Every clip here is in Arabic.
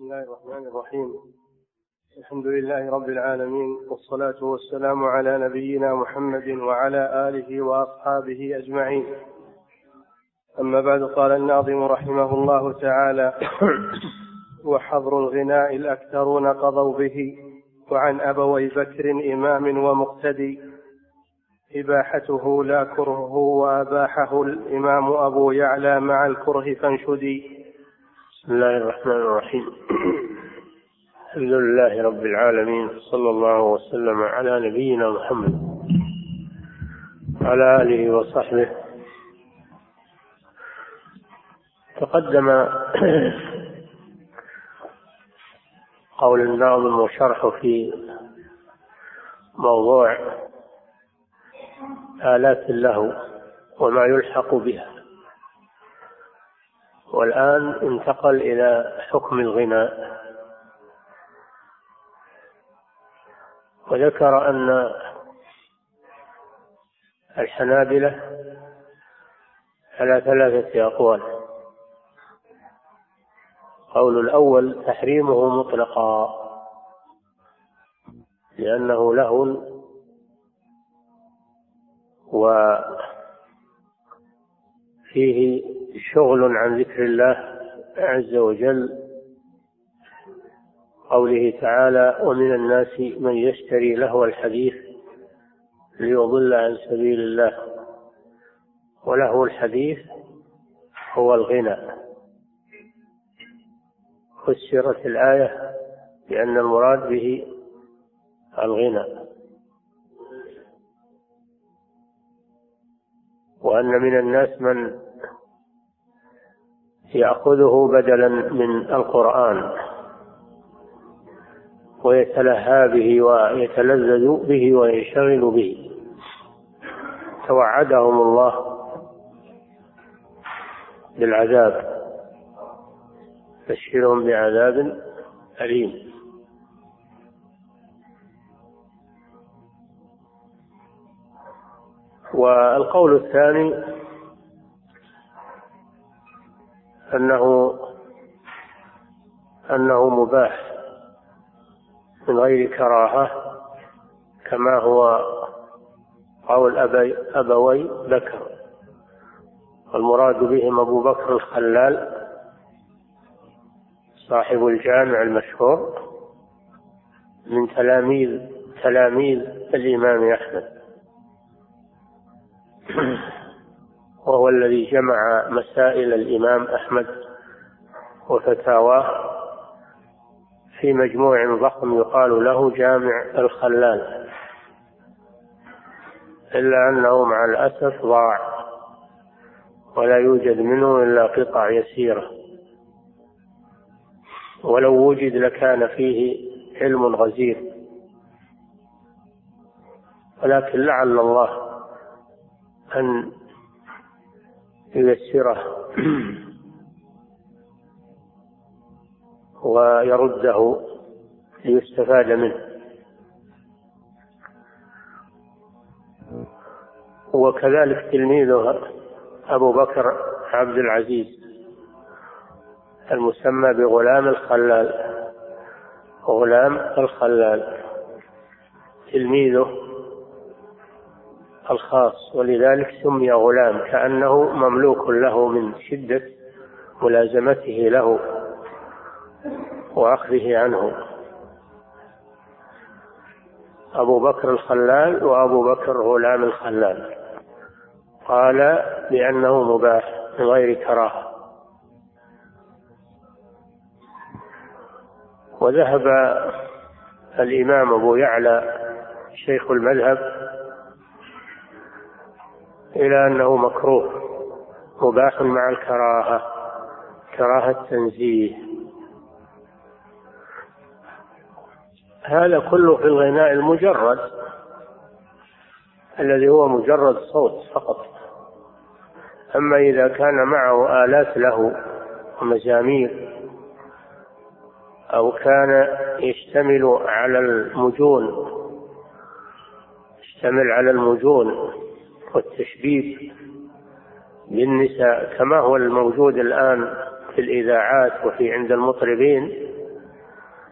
بسم الله الرحمن الرحيم. الحمد لله رب العالمين والصلاة والسلام على نبينا محمد وعلى آله وأصحابه أجمعين. أما بعد قال الناظم رحمه الله تعالى وحظر الغناء الأكثرون قضوا به وعن أبوي بكر إمام ومقتدي. إباحته لا كرهه وأباحه الإمام أبو يعلى مع الكره فانشدي. بسم الله الرحمن الرحيم. الحمد لله رب العالمين صلى الله وسلم على نبينا محمد وعلى آله وصحبه. تقدم قول الناظم وشرحه في موضوع آلات اللهو وما يلحق بها. والآن انتقل إلى حكم الغناء. وذكر أن الحنابلة على ثلاثة أقوال. قول الأول تحريمه مطلقا لأنه لهو وفيه شغل عن ذكر الله عز وجل قوله تعالى ومن الناس من يشتري لهو الحديث ليضل عن سبيل الله ولهو الحديث هو الغنى. فسرت الآية بأن المراد به الغنى وأن من الناس من يأخذه بدلا من القرآن ويتلهى به ويتلذذ به وينشغل به. توعدهم الله بالعذاب بشرهم بعذاب أليم. والقول الثاني أنه أنه مباح من غير كراهة كما هو قول أبوي بكر. والمراد بهم أبو بكر الخلال صاحب الجامع المشهور من تلاميذ تلاميذ الإمام أحمد. وهو الذي جمع مسائل الإمام أحمد وفتاواه في مجموع ضخم يقال له جامع الخلال إلا أنه مع الأسف ضاع ولا يوجد منه إلا قطع يسيرة. ولو وجد لكان فيه علم غزير. ولكن لعل الله أن ييسره ويرده ليستفاد منه. وكذلك تلميذه أبو بكر عبد العزيز المسمى بغلام الخلال. غلام الخلال. تلميذه الخاص ولذلك سمي غلام كأنه مملوك له من شدة ملازمته له وأخذه عنه. أبو بكر الخلال وأبو بكر غلام الخلال. قال بأنه مباح من غير كراهة. وذهب الإمام أبو يعلى شيخ المذهب إلى أنه مكروه مباح مع الكراهة كراهة تنزيه هذا كله في الغناء المجرد الذي هو مجرد صوت فقط. أما إذا كان معه آلات له ومزامير أو كان يشتمل على المجون يشتمل على المجون. والتشبيب بالنساء كما هو الموجود الآن في الإذاعات وفي عند المطربين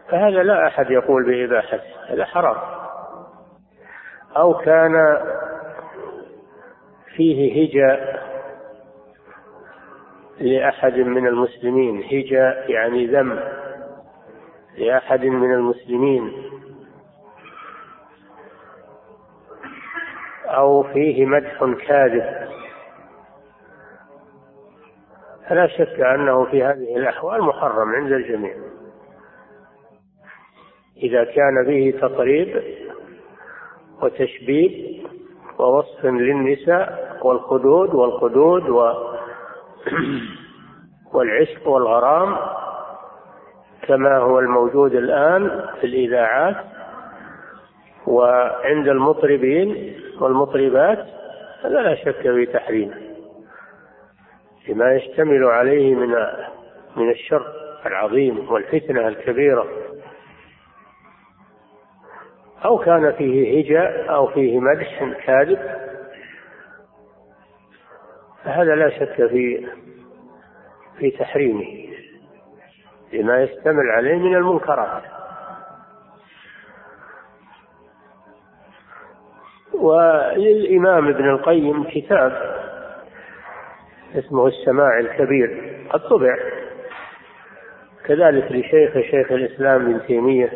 فهذا لا أحد يقول بإباحته هذا حرام. أو كان فيه هجاء لأحد من المسلمين هجاء يعني ذم لأحد من المسلمين. أو فيه مدح كاذب. فلا شك أنه في هذه الأحوال محرم عند الجميع. إذا كان به تقريب وتشبيه ووصف للنساء والخدود والخدود و والعشق والغرام كما هو الموجود الآن في الإذاعات وعند المطربين والمطربات هذا لا شك في تحريمه. لما يشتمل عليه من من الشر العظيم والفتنة الكبيرة. أو كان فيه هجاء أو فيه مدح كاذب. فهذا لا شك في في تحريمه. لما يشتمل عليه من المنكرات. وللإمام ابن القيم كتاب اسمه السماع الكبير. قد طبع. كذلك لشيخ شيخ الإسلام ابن تيمية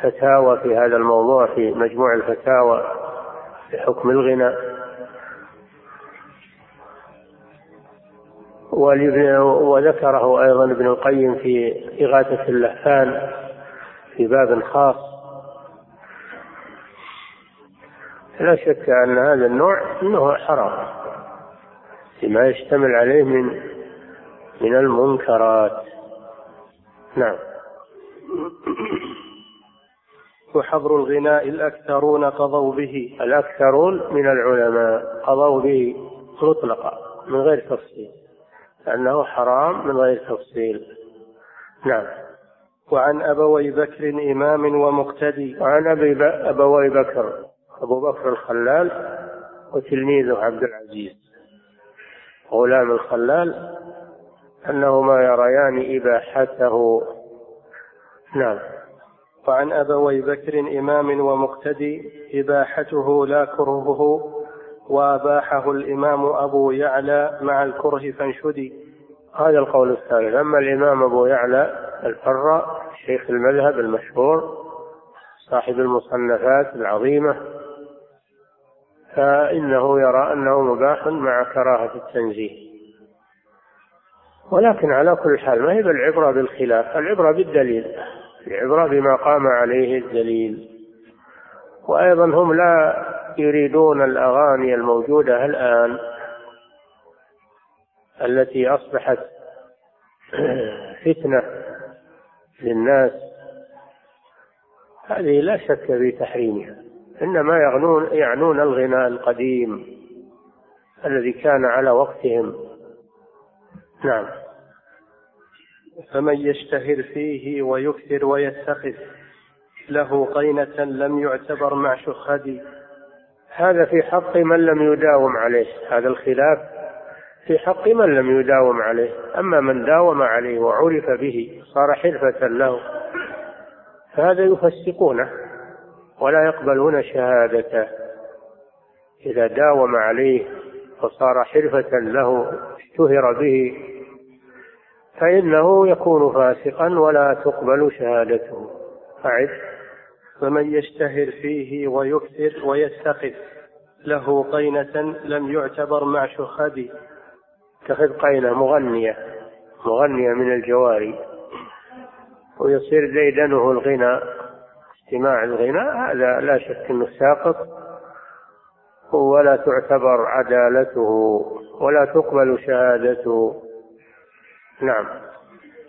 فتاوى في هذا الموضوع في مجموع الفتاوى في حكم الغنى وذكره أيضا ابن القيم في إغاثة اللهفان في باب خاص. لا شك أن هذا النوع أنه حرام فيما يشتمل عليه من من المنكرات. نعم. وحظر الغناء الأكثرون قضوا به. الأكثرون من العلماء قضوا به مطلقا من غير تفصيل. لأنه حرام من غير تفصيل. نعم. وعن أبوي بكر إمام ومقتدي. وعن أبي أبوي بكر. أبو بكر الخلال وتلميذه عبد العزيز. غلام الخلال أنهما يريان إباحته. نعم. وعن أبوي بكر إمام ومقتدي إباحته لا كرهه وأباحه الإمام أبو يعلى مع الكره فانشدي. هذا القول الثالث أما الإمام أبو يعلى الفراء شيخ المذهب المشهور صاحب المصنفات العظيمة فإنه يرى أنه مباح مع كراهة التنزيه. ولكن على كل حال ما هي بالعبرة بالخلاف؟ العبرة بالدليل. العبرة بما قام عليه الدليل. وأيضا هم لا يريدون الأغاني الموجودة الآن التي أصبحت فتنة للناس. هذه لا شك في تحريمها. إنما يغنون يعنون الغناء القديم الذي كان على وقتهم. نعم. فمن يشتهر فيه ويكثر ويتخذ له قينة لم يعتبر مع شخدي هذا في حق من لم يداوم عليه. هذا الخلاف في حق من لم يداوم عليه. أما من داوم عليه وعرف به صار حرفة له فهذا يفسقونه. ولا يقبلون شهادته. إذا داوم عليه فصار حرفة له اشتهر به فإنه يكون فاسقا ولا تقبل شهادته. أعد. فمن يشتهر فيه ويكثر ويتخذ له قينة لم يعتبر مع شخدي اتخذ قينة مغنية مغنية من الجواري. ويصير ديدنه الغنى استماع الغناء هذا لا شك إنه ساقط ولا تعتبر عدالته ولا تقبل شهادته. نعم.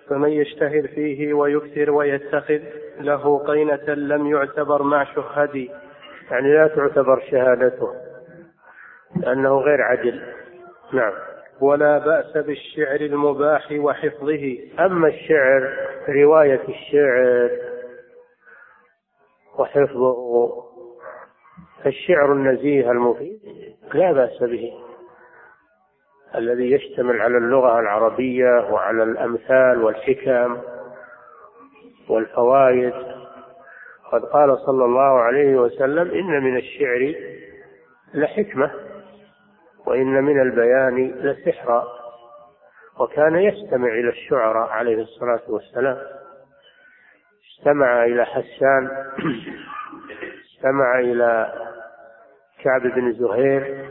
فمن يشتهر فيه ويكثر ويتخذ له قينة لم يعتبر مع شهدي. يعني لا تعتبر شهادته لأنه غير عدل. نعم. ولا بأس بالشعر المباح وحفظه. أما الشعر رواية الشعر وحفظه الشعر النزيه المفيد لا بأس به. الذي يشتمل على اللغة العربية وعلى الأمثال والحكم والفوائد. قد قال صلى الله عليه وسلم إن من الشعر لحكمة وإن من البيان لسحرا وكان يستمع إلى الشعراء عليه الصلاة والسلام. استمع إلى حسان استمع إلى كعب بن زهير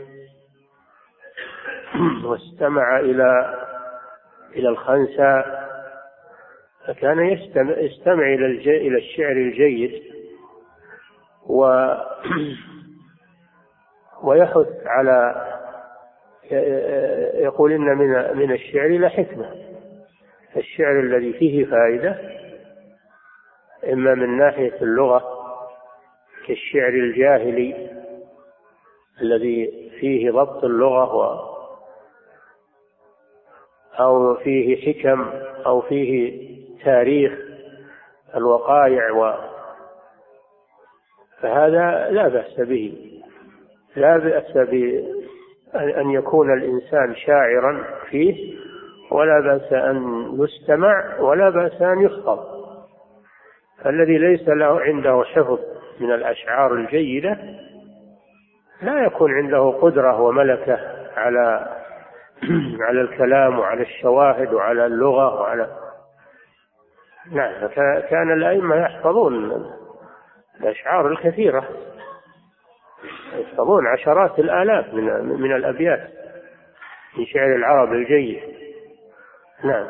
واستمع إلى إلى الخنساء فكان يستمع, يستمع إلى إلى الشعر الجيد و ويحث على يقول إن من من الشعر لحكمة الشعر الذي فيه فائدة إما من ناحية اللغة كالشعر الجاهلي الذي فيه ضبط اللغة و أو فيه حكم أو فيه تاريخ الوقائع و فهذا لا بأس به لا بأس أن يكون الإنسان شاعرا فيه ولا بأس أن يستمع ولا بأس أن يخطب. فالذي ليس له عنده حفظ من الأشعار الجيدة لا يكون عنده قدرة وملكة على على الكلام وعلى الشواهد وعلى اللغة وعلى نعم كان الأئمة يحفظون الأشعار الكثيرة يحفظون عشرات الآلاف من من الأبيات من شعر العرب الجيد. نعم.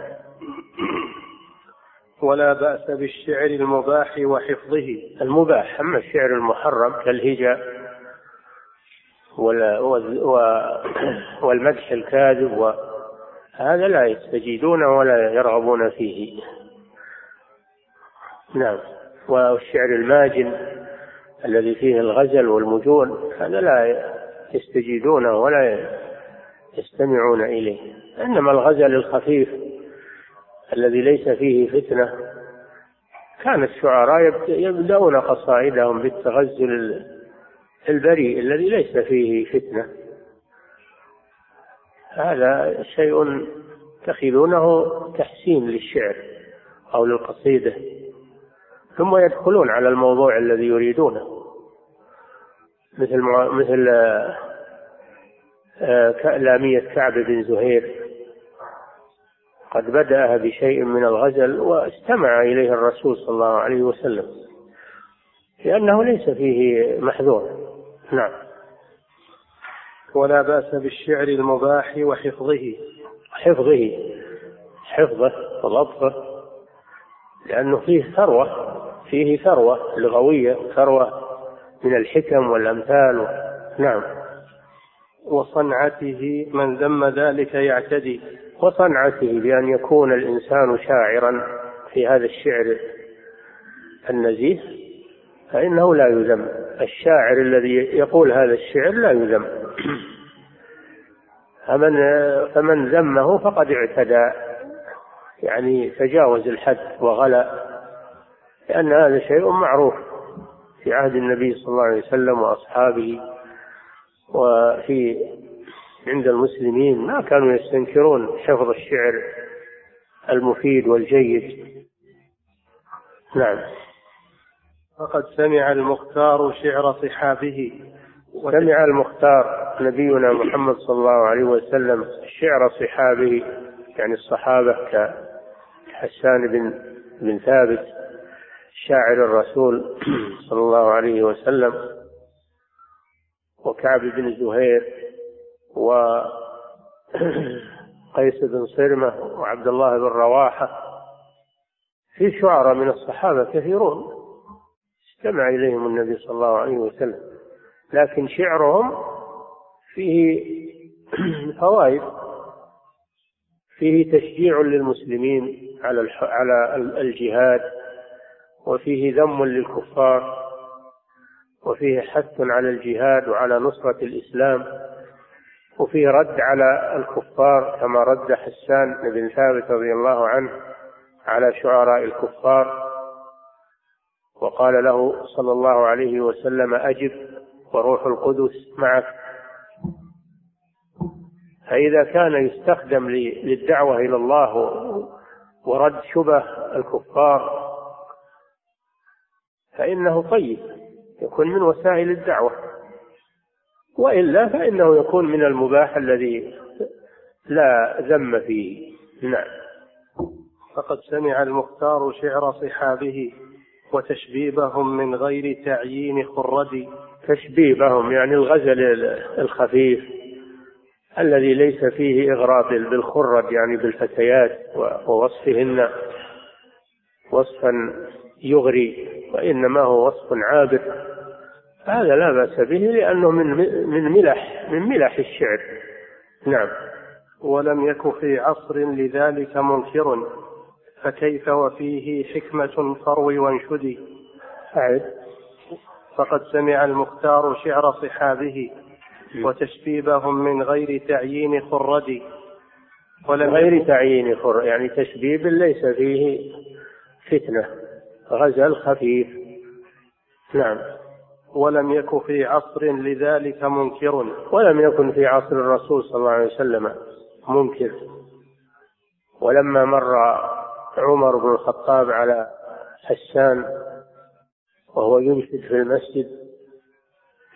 ولا بأس بالشعر المباح وحفظه. المباح أما الشعر المحرم كالهجاء والمدح الكاذب هذا لا يستجيدون ولا يرغبون فيه. نعم. والشعر الماجن الذي فيه الغزل والمجون هذا لا يستجيدونه ولا يستمعون إليه. إنما الغزل الخفيف الذي ليس فيه فتنة كان الشعراء يبدأون قصائدهم بالتغزل البريء الذي ليس فيه فتنة. هذا شيء تخذونه تحسين للشعر أو للقصيدة ثم يدخلون على الموضوع الذي يريدونه. مثل مثل آه، لامية كعب بن زهير قد بدأها بشيء من الغزل واستمع إليه الرسول صلى الله عليه وسلم لأنه ليس فيه محذور. نعم. ولا بأس بالشعر المباح وحفظه. حفظه. حفظه وضبطه لأنه فيه ثروة فيه ثروة لغوية ثروة من الحكم والأمثال. نعم. وصنعته من ذم ذلك يعتدي وصنعته بأن يكون الإنسان شاعرا في هذا الشعر النزيه فإنه لا يذم. الشاعر الذي يقول هذا الشعر لا يذم. فمن فمن ذمه فقد اعتدى. يعني تجاوز الحد وغلا لأن هذا شيء معروف في عهد النبي صلى الله عليه وسلم وأصحابه. وفي عند المسلمين ما كانوا يستنكرون حفظ الشعر المفيد والجيد. نعم. فقد سمع المختار شعر صحابه. سمع المختار نبينا محمد صلى الله عليه وسلم شعر صحابه يعني الصحابة كحسان بن بن ثابت شاعر الرسول صلى الله عليه وسلم. وكعب بن زهير وقيس بن صرمة وعبد الله بن رواحة. في شعراء من الصحابة كثيرون استمع إليهم النبي صلى الله عليه وسلم لكن شعرهم فيه فوائد فيه تشجيع للمسلمين على على الجهاد وفيه ذم للكفار. وفيه حث على الجهاد وعلى نصرة الإسلام وفيه رد على الكفار كما رد حسان بن ثابت رضي الله عنه على شعراء الكفار وقال له صلى الله عليه وسلم أجب وروح القدس معك. فإذا كان يستخدم للدعوة إلى الله ورد شبه الكفار فإنه طيب. يكون من وسائل الدعوة. وإلا فإنه يكون من المباح الذي لا ذم فيه. نعم. فقد سمع المختار شعر صحابه وتشبيبهم من غير تعيين خرد. تشبيبهم يعني الغزل الخفيف الذي ليس فيه إغراء بالخرد يعني بالفتيات ووصفهن. وصفا يغري. وإنما هو وصف عابر. هذا لا بأس به لأنه من من ملح من ملح الشعر. نعم. ولم يك في عصر لذلك منكر فكيف وفيه حكمة فروي وانشدي أعد. فقد سمع المختار شعر صحابه وتشبيبهم من غير تعيين خرد. ولم غير تعيين خر يعني تشبيب ليس فيه فتنة. غزل خفيف. نعم. ولم يك في عصر لذلك منكر. ولم يكن في عصر الرسول صلى الله عليه وسلم منكر. ولما مر عمر بن الخطاب على حسان وهو ينشد في المسجد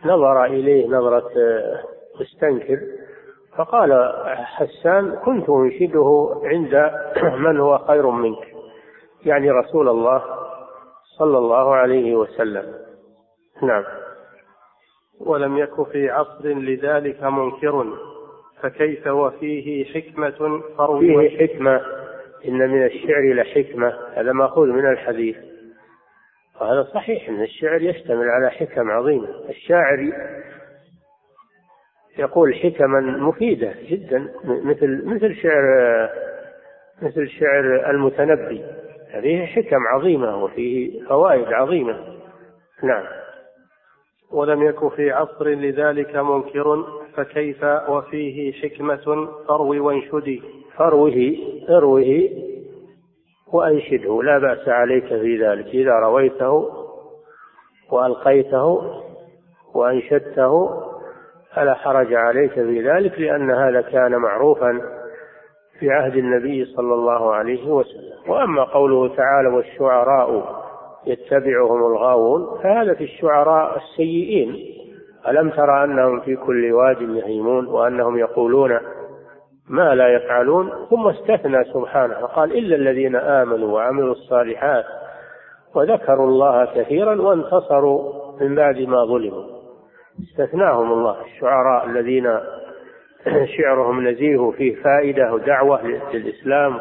نظر إليه نظرة مستنكر فقال حسان كنت أنشده عند من هو خير منك. يعني رسول الله صلى الله عليه وسلم. نعم. ولم يك في عصر لذلك منكر فكيف وفيه حكمة فروي فيه حكمة. إن من الشعر لحكمة هذا مأخوذ من الحديث. وهذا صحيح أن الشعر يشتمل على حكم عظيمة. الشاعر يقول حكما مفيدة جدا مثل مثل شعر مثل شعر المتنبي. هذه حكم عظيمة وفيه فوائد عظيمة. نعم. ولم يك في عصر لذلك منكر فكيف وفيه حكمة فروي وانشدي؟ فروه اروه وأنشده لا بأس عليك في ذلك. إذا رويته وألقيته وأنشدته فلا حرج عليك في ذلك لأن هذا كان معروفا. في عهد النبي صلى الله عليه وسلم. وأما قوله تعالى والشعراء يتبعهم الغاوون فهذا في الشعراء السيئين. ألم تر أنهم في كل واد يهيمون وأنهم يقولون ما لا يفعلون؟ ثم استثنى سبحانه قال إلا الذين آمنوا وعملوا الصالحات وذكروا الله كثيرا وانتصروا من بعد ما ظلموا. استثناهم الله الشعراء الذين شعرهم نزيه فيه فائدة ودعوة للإسلام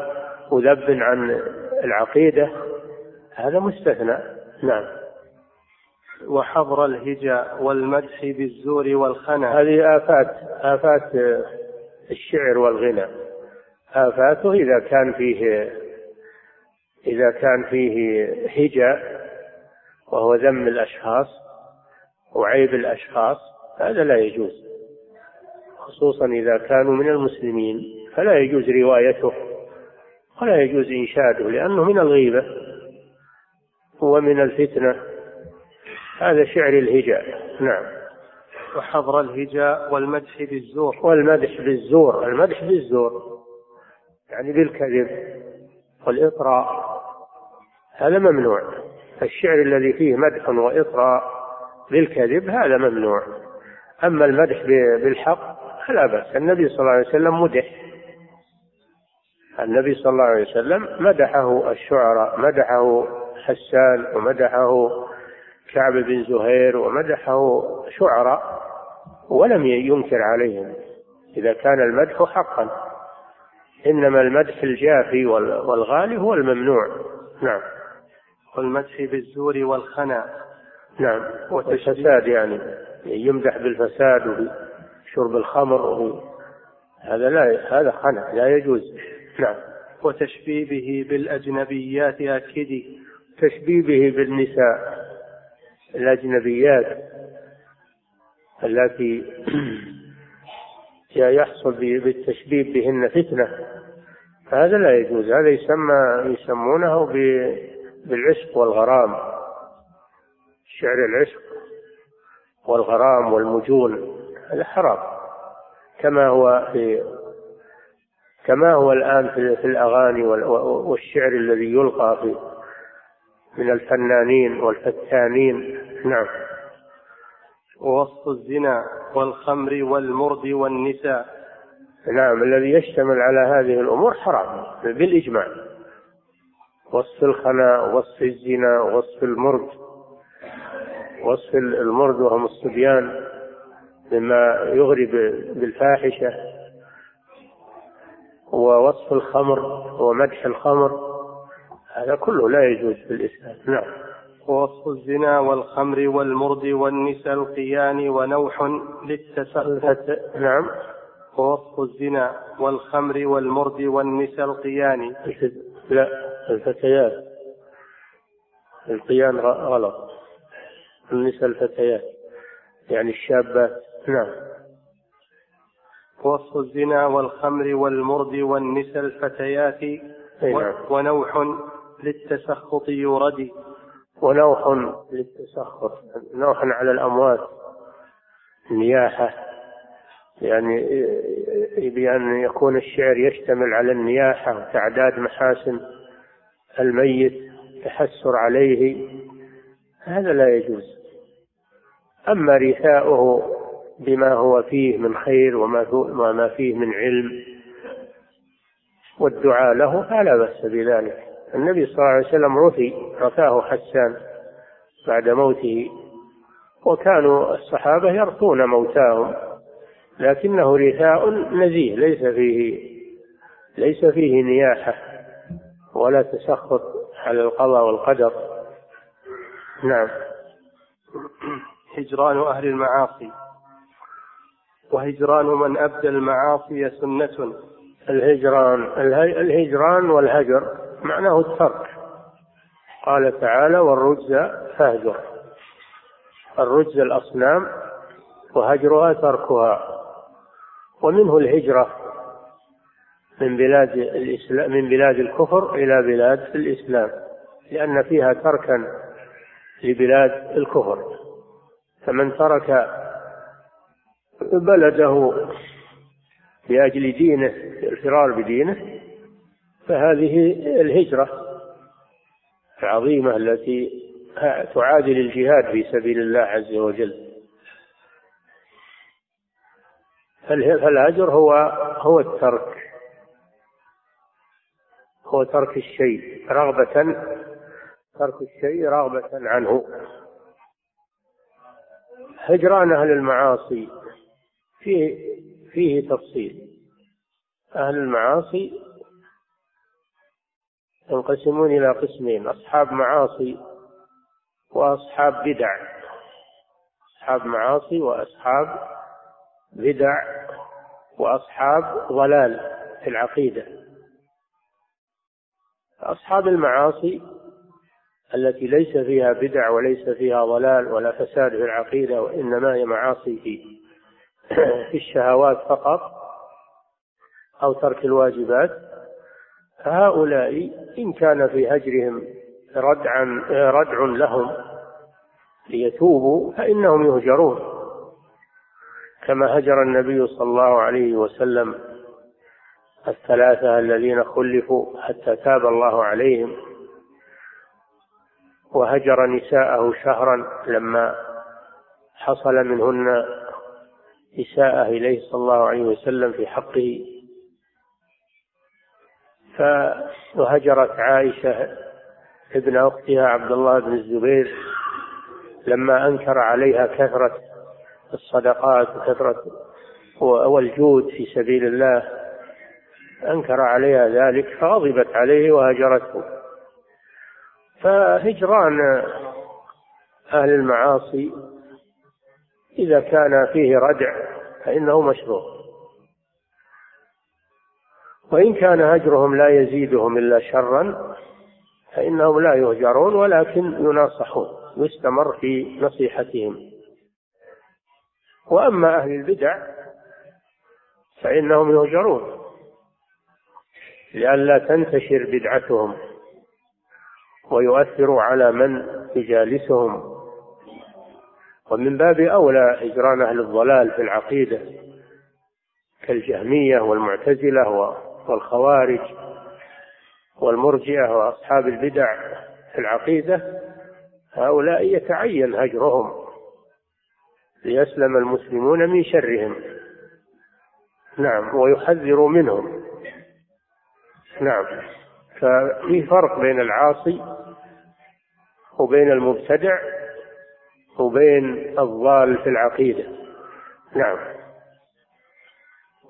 وذب عن العقيدة. هذا مستثنى. نعم. وحظر الهجا والمدح بالزور والخنا. هذه آفات آفات الشعر والغنى. آفاته إذا كان فيه إذا كان فيه هجا وهو ذم الأشخاص وعيب الأشخاص هذا لا يجوز. خصوصا إذا كانوا من المسلمين فلا يجوز روايته ولا يجوز إنشاده لأنه من الغيبة ومن الفتنة. هذا شعر الهجاء نعم. وحظر الهجاء والمدح بالزور. والمدح بالزور المدح بالزور يعني بالكذب والإطراء هذا ممنوع. الشعر الذي فيه مدح وإطراء بالكذب هذا ممنوع. أما المدح بالحق فلا بأس. النبي صلى الله عليه وسلم مدح. النبي صلى الله عليه وسلم مدحه الشعراء مدحه حسان ومدحه كعب بن زهير ومدحه شعراء ولم ينكر عليهم. إذا كان المدح حقا. إنما المدح الجافي والغالي هو الممنوع. نعم. والمدح بالزور والخنا نعم. والفساد يعني. يمدح بالفساد وبشرب الخمر هذا لا هذا خنا لا يجوز. نعم. وتشبيبه بالأجنبيات أكدي تشبيبه بالنساء. الأجنبيات التي يحصل بالتشبيب بهن فتنة. هذا لا يجوز. هذا يسمى يسمونه بالعشق والغرام. شعر العشق والغرام والمجون. هذا حرام كما هو في كما هو الآن في, الأغاني والشعر الذي يلقى في من الفنانين والفتانين. نعم. ووصف الزنا والخمر والمرد والنساء. نعم. الذي يشتمل على هذه الأمور حرام بالإجماع. وصف الخنا وصف الزنا وصف المرد. وصف المرد وهم الصبيان. مما يغري بالفاحشة ووصف الخمر ومدح الخمر هذا كله لا يجوز في الإسلام. نعم. ووصف الزنا والخمر والمرد والنساء القيان ونوح للتسخط نعم. ووصف الزنا والخمر والمرد والنساء القيان. لا الفتيات. القيان غلط. النساء الفتيات يعني الشابات. نعم. وصف الزنا والخمر والمرد والنساء الفتيات نعم. ونوح للتسخط يرد ونوح للتسخط. نوح على الأموات. نياحة يعني بأن يكون الشعر يشتمل على النياحة وتعداد محاسن الميت تحسر عليه. هذا لا يجوز. أما رثاؤه بما هو فيه من خير وما فيه من علم. والدعاء له فلا بأس بذلك. النبي صلى الله عليه وسلم رثي رثاه حسان بعد موته. وكانوا الصحابة يرثون موتاهم لكنه رثاء نزيه ليس فيه ليس فيه نياحة ولا تسخط على القضاء والقدر. نعم. هجران أهل المعاصي. وهجران من أبدى المعاصي سنة. الهجران الهجران والهجر معناه الترك. قال تعالى والرجز فاهجر. الرجز الأصنام وهجرها تركها. ومنه الهجرة من بلاد الإسلام من بلاد الكفر إلى بلاد الإسلام لأن فيها تركا لبلاد الكفر. فمن ترك بلده لأجل دينه الفرار بدينه فهذه الهجرة العظيمة التي تعادل الجهاد في سبيل الله عز وجل. فالهجر هو هو الترك هو ترك الشيء رغبة ترك الشيء رغبة عنه. هجران أهل المعاصي فيه فيه تفصيل. أهل المعاصي ينقسمون إلى قسمين أصحاب معاصي وأصحاب بدع. أصحاب معاصي وأصحاب بدع وأصحاب ضلال في العقيدة. أصحاب المعاصي التي ليس فيها بدع وليس فيها ضلال ولا فساد في العقيدة وإنما هي معاصي. في الشهوات فقط أو ترك الواجبات فهؤلاء إن كان في هجرهم ردعا ردع لهم ليتوبوا فإنهم يهجرون. كما هجر النبي صلى الله عليه وسلم الثلاثة الذين خلفوا حتى تاب الله عليهم وهجر نساءه شهرا لما حصل منهن إساءة إليه صلى الله عليه وسلم في حقه. وهجرت عائشة ابن أختها عبد الله بن الزبير لما أنكر عليها كثرة الصدقات وكثرة والجود في سبيل الله أنكر عليها ذلك فغضبت عليه وهجرته. فهجران أهل المعاصي إذا كان فيه ردع فإنه مشروع. وإن كان هجرهم لا يزيدهم إلا شرا فإنهم لا يهجرون ولكن يناصحون يستمر في نصيحتهم. وأما أهل البدع فإنهم يهجرون لئلا تنتشر بدعتهم ويؤثروا على من يجالسهم ومن باب أولى هجران أهل الضلال في العقيدة كالجهمية والمعتزلة والخوارج والمرجئة وأصحاب البدع في العقيدة هؤلاء يتعين هجرهم ليسلم المسلمون من شرهم. نعم ويحذر منهم. نعم ففي فرق بين العاصي وبين المبتدع وبين الضال في العقيدة. نعم.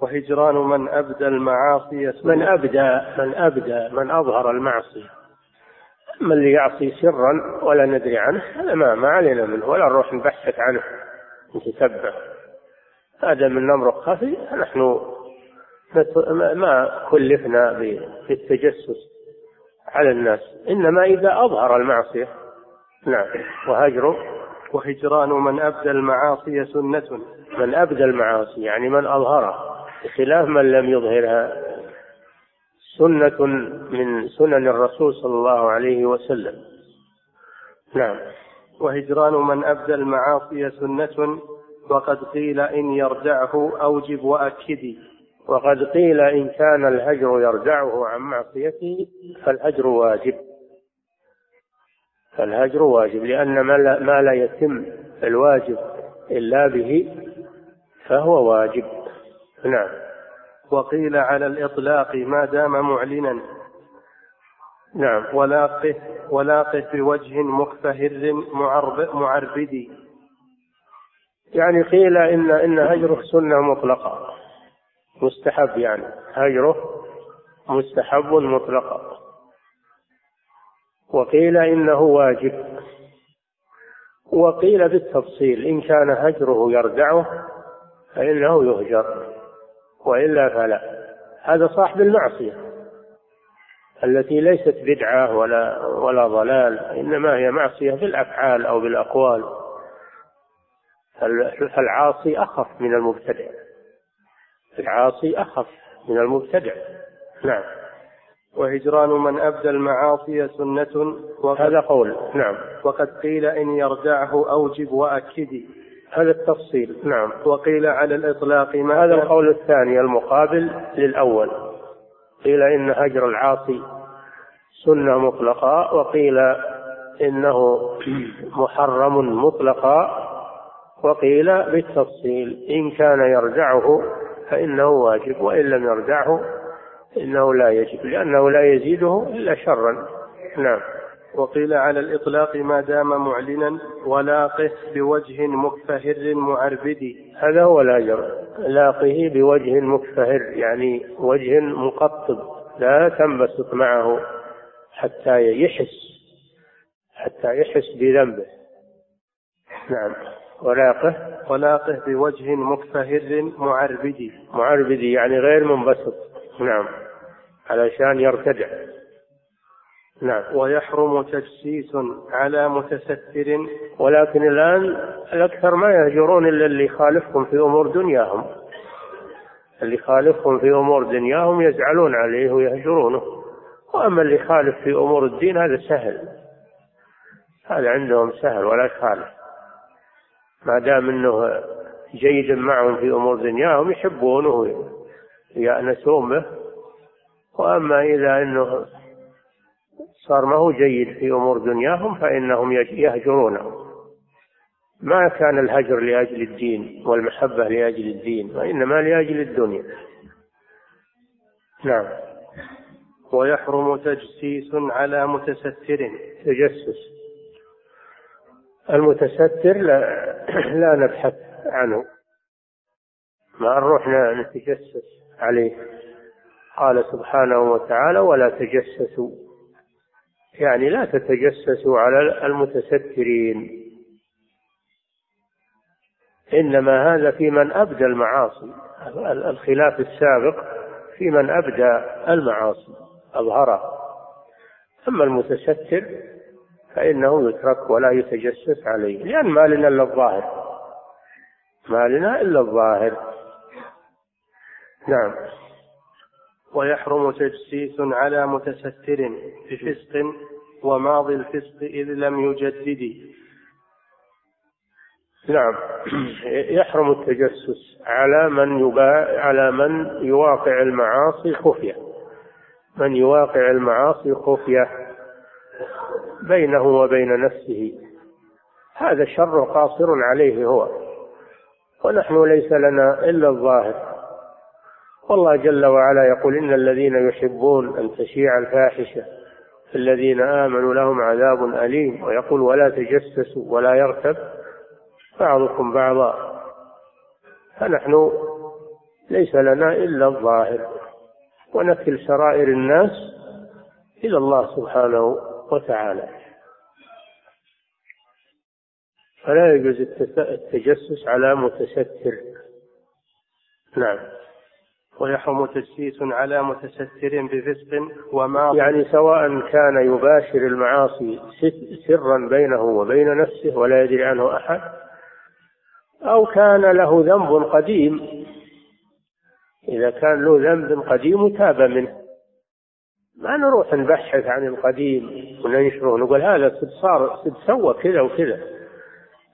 وهجران من أبدى المعاصي من أبدى من أبدى من أظهر المعصية. أما اللي يعصي سرا ولا ندري عنه هذا ما, ما علينا منه ولا نروح نبحث عنه نتتبع. هذا من أمر خفي نحن ما كلفنا بالتجسس على الناس إنما إذا أظهر المعصية. نعم. وهجر وهجران من أبدى المعاصي سنة من أبدى المعاصي يعني من أظهرها بخلاف من لم يظهرها. سنة من سنن الرسول صلى الله عليه وسلم. نعم. وهجران من أبدى المعاصي سنة وقد قيل إن يرجعه أوجب وأكدي وقد قيل إن كان الهجر يرجعه عن معصيته فالهجر واجب. فالهجر واجب لأن ما لا يتم الواجب إلا به فهو واجب. نعم. وقيل على الإطلاق ما دام معلنا. نعم. ولاقه ولاقه بوجه مكفهر معرب معربدي يعني قيل إن إن هجره سنة مطلقة. مستحب يعني. هجره مستحب مطلقا. وقيل إنه واجب. وقيل بالتفصيل إن كان هجره يردعه فإنه يهجر وإلا فلا. هذا صاحب المعصية التي ليست بدعة ولا ولا ضلال إنما هي معصية بالأفعال أو بالأقوال. فالعاصي أخف من المبتدع. العاصي أخف من المبتدع. نعم. وهجران من أبدى المعاصي سنة هذا قول نعم. وقد قيل إن يرجعه أوجب وأكدي هذا التفصيل نعم. وقيل على الإطلاق ما هذا القول الثاني المقابل للأول. قيل إن هجر العاصي سنة مطلقة وقيل إنه محرم مطلقا وقيل بالتفصيل إن كان يرجعه فإنه واجب وإن لم يرجعه إنه لا يجب لأنه لا يزيده إلا شرا. نعم. وقيل على الإطلاق ما دام معلنا ولاقه بوجه مكفهر معربدي. هذا هو الأجر. لاقه بوجه مكفهر يعني وجه مقطب. لا تنبسط معه حتى يحس حتى يحس بذنبه. نعم. ولاقه؟ ولاقه بوجه مكفهر معربدي. معربدي يعني غير منبسط. نعم. علشان يرتدع نعم. ويحرم تجسيس على متستر ولكن الآن الأكثر ما يهجرون إلا اللي يخالفهم في أمور دنياهم. اللي يخالفهم في أمور دنياهم يزعلون عليه ويهجرونه. وأما اللي يخالف في أمور الدين هذا سهل. هذا عندهم سهل ولا يخالف. ما دام إنه جيد معهم في أمور دنياهم يحبونه يأنسون به. وأما إذا إنه صار ما هو جيد في أمور دنياهم فإنهم يهجرونه. ما كان الهجر لأجل الدين والمحبة لأجل الدين وإنما لأجل الدنيا. نعم. ويحرم تجسيس على متستر. تجسس. المتستر لا, لا نبحث عنه. ما نروح نتجسس عليه. قال سبحانه وتعالى ولا تجسسوا. يعني لا تتجسسوا على المتسترين. إنما هذا في من أبدى المعاصي. الخلاف السابق في من أبدى المعاصي اظهرها أما المتستر فإنه يترك ولا يتجسس عليه لأن ما لنا إلا الظاهر. ما لنا إلا الظاهر. نعم. ويحرم تجسيس على متستر بفسق وماضي الفسق إذ لم يجدد. نعم. يحرم التجسس على من يبا على من يواقع المعاصي خفية. من يواقع المعاصي خفية بينه وبين نفسه. هذا الشر قاصر عليه هو. ونحن ليس لنا إلا الظاهر. والله جل وعلا يقول إن الذين يحبون أن تشيع الفاحشة في الذين آمنوا لهم عذاب أليم ويقول ولا تجسسوا ولا يغتب بعضكم بعضا. فنحن ليس لنا إلا الظاهر ونكل سرائر الناس إلى الله سبحانه وتعالى. فلا يجوز التجسس على متستر. نعم. ويحرم تجسيس على متستر بفسق وما يعني سواء كان يباشر المعاصي سرا بينه وبين نفسه ولا يدري عنه أحد أو كان له ذنب قديم. إذا كان له ذنب قديم تاب منه. ما نروح نبحث عن القديم وننشره نقول هذا صار سوى كذا وكذا.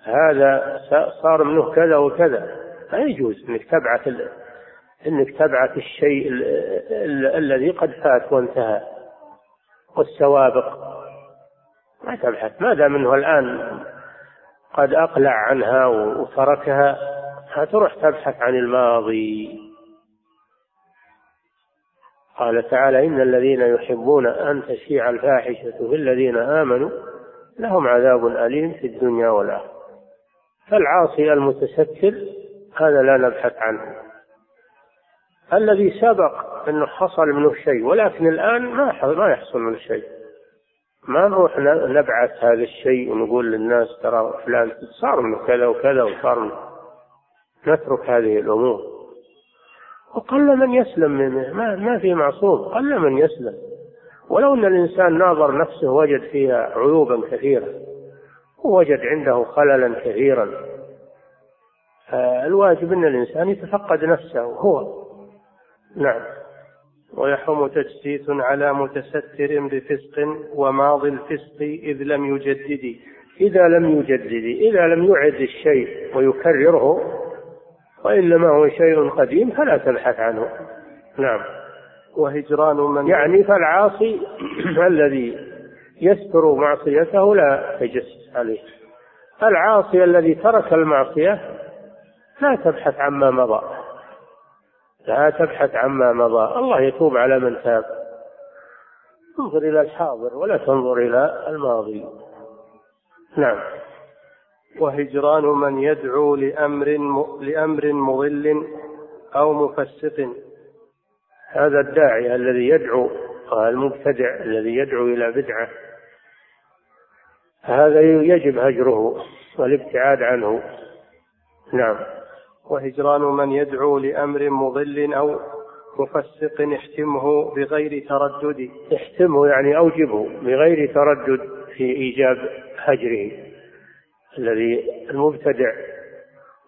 هذا صار منه كذا وكذا. لا يجوز إنك تبعث إنك تبعث الشيء الذي قد فات وانتهى والسوابق. ما تبحث. ما دام انه الآن؟ قد أقلع عنها وتركها. تروح تبحث عن الماضي. قال تعالى إن الذين يحبون أن تشيع الفاحشة في الذين آمنوا لهم عذاب أليم في الدنيا والآخرة. فالعاصي المتستر هذا لا نبحث عنه. الذي سبق أنه حصل منه شيء ولكن الآن ما ما يحصل منه شيء. ما نروح نبعث هذا الشيء ونقول للناس ترى فلان صار منه كذا وكذا وصار منه. نترك هذه الأمور. وقل من يسلم منه ما, ما في معصوم. قل من يسلم. ولو أن الإنسان ناظر نفسه وجد فيها عيوبا كثيرة ووجد عنده خللا كثيرا. فالواجب أن الإنسان يتفقد نفسه هو. نعم. ويحرم تجسيس على متستر بفسق وماضي الفسق إذ لم يجدد. إذا لم يجدد إذا لم يعد الشيء ويكرره وإنما هو شيء قديم فلا تبحث عنه. نعم. وهجران من يعني فالعاصي الذي يستر معصيته لا تجسس عليه. العاصي الذي ترك المعصية لا تبحث عما مضى. لا تبحث عما مضى. الله يتوب على من تاب. انظر إلى الحاضر ولا تنظر إلى الماضي. نعم. وهجران من يدعو لأمر لأمر مضل أو مفسق. هذا الداعي الذي يدعو المبتدع الذي يدعو إلى بدعة. هذا يجب هجره والابتعاد عنه. نعم. وهجران من يدعو لأمر مضل أو مفسق احتمه بغير تردد. احتمه يعني أوجبه بغير تردد في إيجاب هجره. الذي المبتدع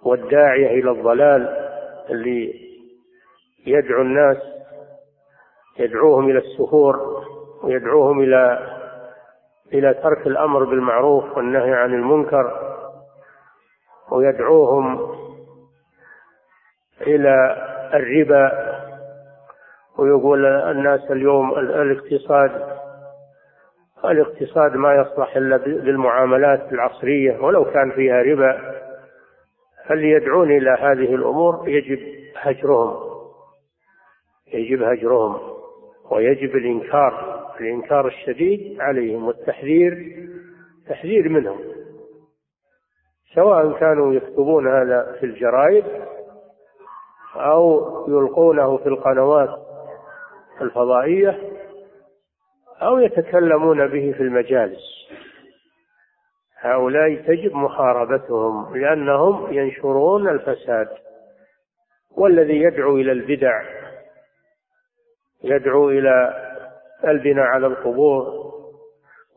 والداعية إلى الضلال اللي يدعو الناس يدعوهم إلى السهور ويدعوهم إلى إلى ترك الأمر بالمعروف والنهي عن المنكر ويدعوهم إلى الربا. ويقول الناس اليوم الاقتصاد الاقتصاد ما يصلح إلا بالمعاملات العصرية ولو كان فيها ربا. فاللي يدعون إلى هذه الأمور؟ يجب هجرهم. يجب هجرهم ويجب الإنكار الإنكار الشديد عليهم والتحذير تحذير منهم. سواء كانوا يكتبون هذا في الجرائد أو يلقونه في القنوات الفضائية أو يتكلمون به في المجالس. هؤلاء تجب محاربتهم لأنهم ينشرون الفساد والذي يدعو إلى البدع يدعو إلى البناء على القبور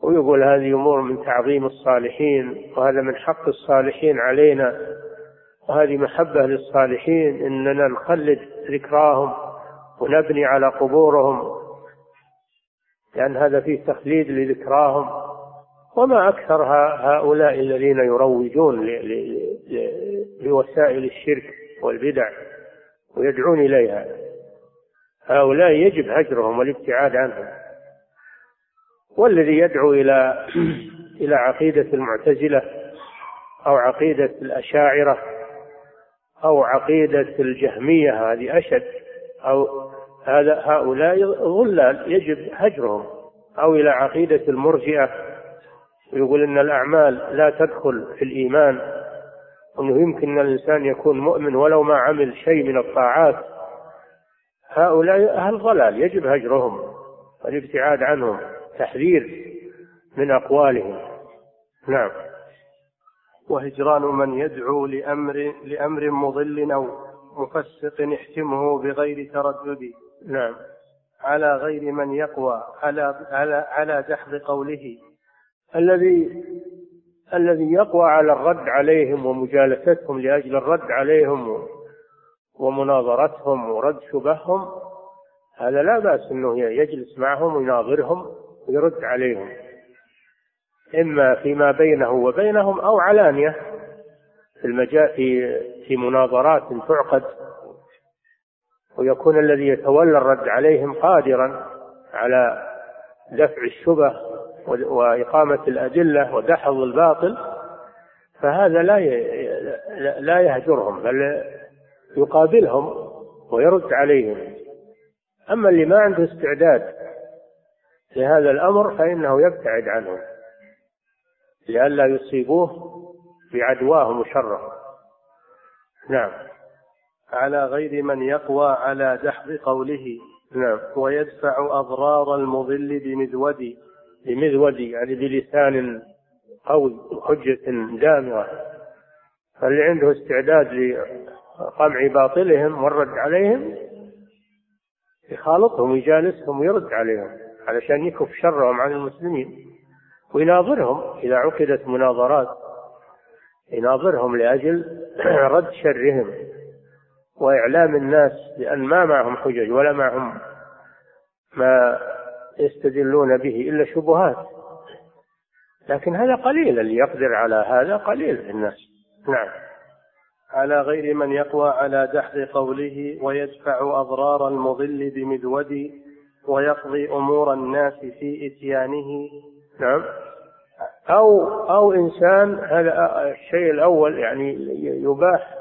ويقول هذه أمور من تعظيم الصالحين وهذا من حق الصالحين علينا. وهذه محبة للصالحين إننا نخلد ذكراهم ونبني على قبورهم لأن هذا فيه تخليد لذكراهم. وما أكثر هؤلاء الذين يروجون لوسائل الشرك والبدع ويدعون إليها. هؤلاء يجب هجرهم والابتعاد عنهم. والذي يدعو إلى إلى عقيدة المعتزلة أو عقيدة الأشاعرة أو عقيدة الجهمية هذه أشد أو هذا هؤلاء غلال يجب هجرهم أو إلى عقيدة المرجئة يقول إن الأعمال لا تدخل في الإيمان أنه يمكن أن الإنسان يكون مؤمن ولو ما عمل شيء من الطاعات. هؤلاء أهل ضلال يجب هجرهم والابتعاد عنهم تحذير من أقوالهم. نعم. وهجران من يدعو لأمر لأمر مضل أو مفسق يحتمه بغير تردد. نعم. على غير من يقوى. على على على دحض قوله. الذي الذي يقوى على الرد عليهم ومجالستهم لأجل الرد عليهم ومناظرتهم ورد شبههم هذا لا بأس أنه يجلس معهم ويناظرهم ويرد عليهم. إما فيما بينه وبينهم أو علانية في المجال في في مناظرات تعقد ويكون الذي يتولى الرد عليهم قادرا على دفع الشبه وإقامة الأدلة ودحض الباطل فهذا لا لا يهجرهم بل يقابلهم ويرد عليهم. أما اللي ما عنده استعداد لهذا الأمر فإنه يبتعد عنهم. لئلا يصيبوه بعدواهم وشرهم نعم. على غير من يقوى على دحض قوله. نعم. ويدفع أضرار المضل بمذود بمذود يعني بلسان قوي وحجة دامغة. فاللي عنده استعداد لقمع باطلهم والرد عليهم يخالطهم ويجالسهم ويرد عليهم علشان يكف شرهم عن المسلمين. ويناظرهم. إذا عقدت مناظرات يناظرهم لأجل رد شرهم وإعلام الناس بأن ما معهم حجج ولا معهم ما يستدلون به إلا شبهات. لكن هذا قليل. اللي يقدر على هذا قليل في الناس. نعم. على غير من يقوى على دحض قوله ويدفع أضرار المضل بمذود ويقضي أمور الناس في إتيانه نعم. أو أو إنسان هذا الشيء الأول يعني يباح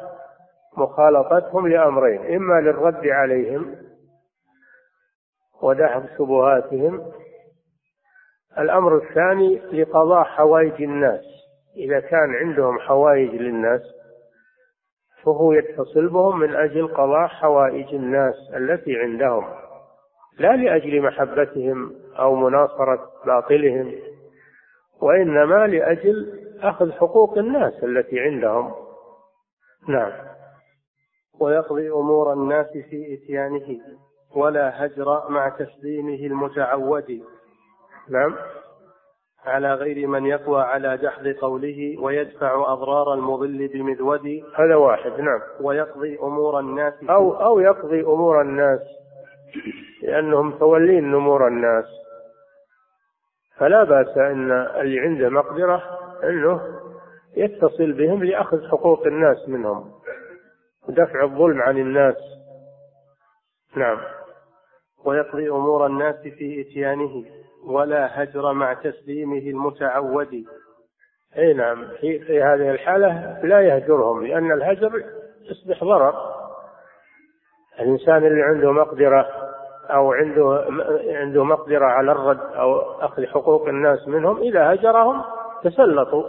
مخالطتهم لأمرين إما للرد عليهم ودحض شبهاتهم الأمر الثاني لقضاء حوائج الناس إذا كان عندهم حوائج للناس فهو يتصل بهم من أجل قضاء حوائج الناس التي عندهم لا لأجل محبتهم أو مناصرة باطلهم وإنما لأجل أخذ حقوق الناس التي عندهم. نعم. ويقضي أمور الناس في إتيانه ولا هجر مع تسليمه المتعود. نعم. على غير من يقوى على جحد قوله ويدفع أضرار المضل بمذود. هذا واحد نعم. ويقضي أمور الناس أو أو يقضي أمور الناس لأنهم تولين أمور الناس. فلا بأس أن اللي عنده مقدرة أنه يتصل بهم لأخذ حقوق الناس منهم ودفع الظلم عن الناس. نعم. ويقضي أمور الناس في إتيانه ولا هجر مع تسليمه المتعود. أي نعم. في, في هذه الحالة لا يهجرهم لأن الهجر يصبح ضرر. الإنسان اللي عنده مقدرة أو عنده عنده مقدرة على الرد أو أخذ حقوق الناس منهم إذا هجرهم تسلطوا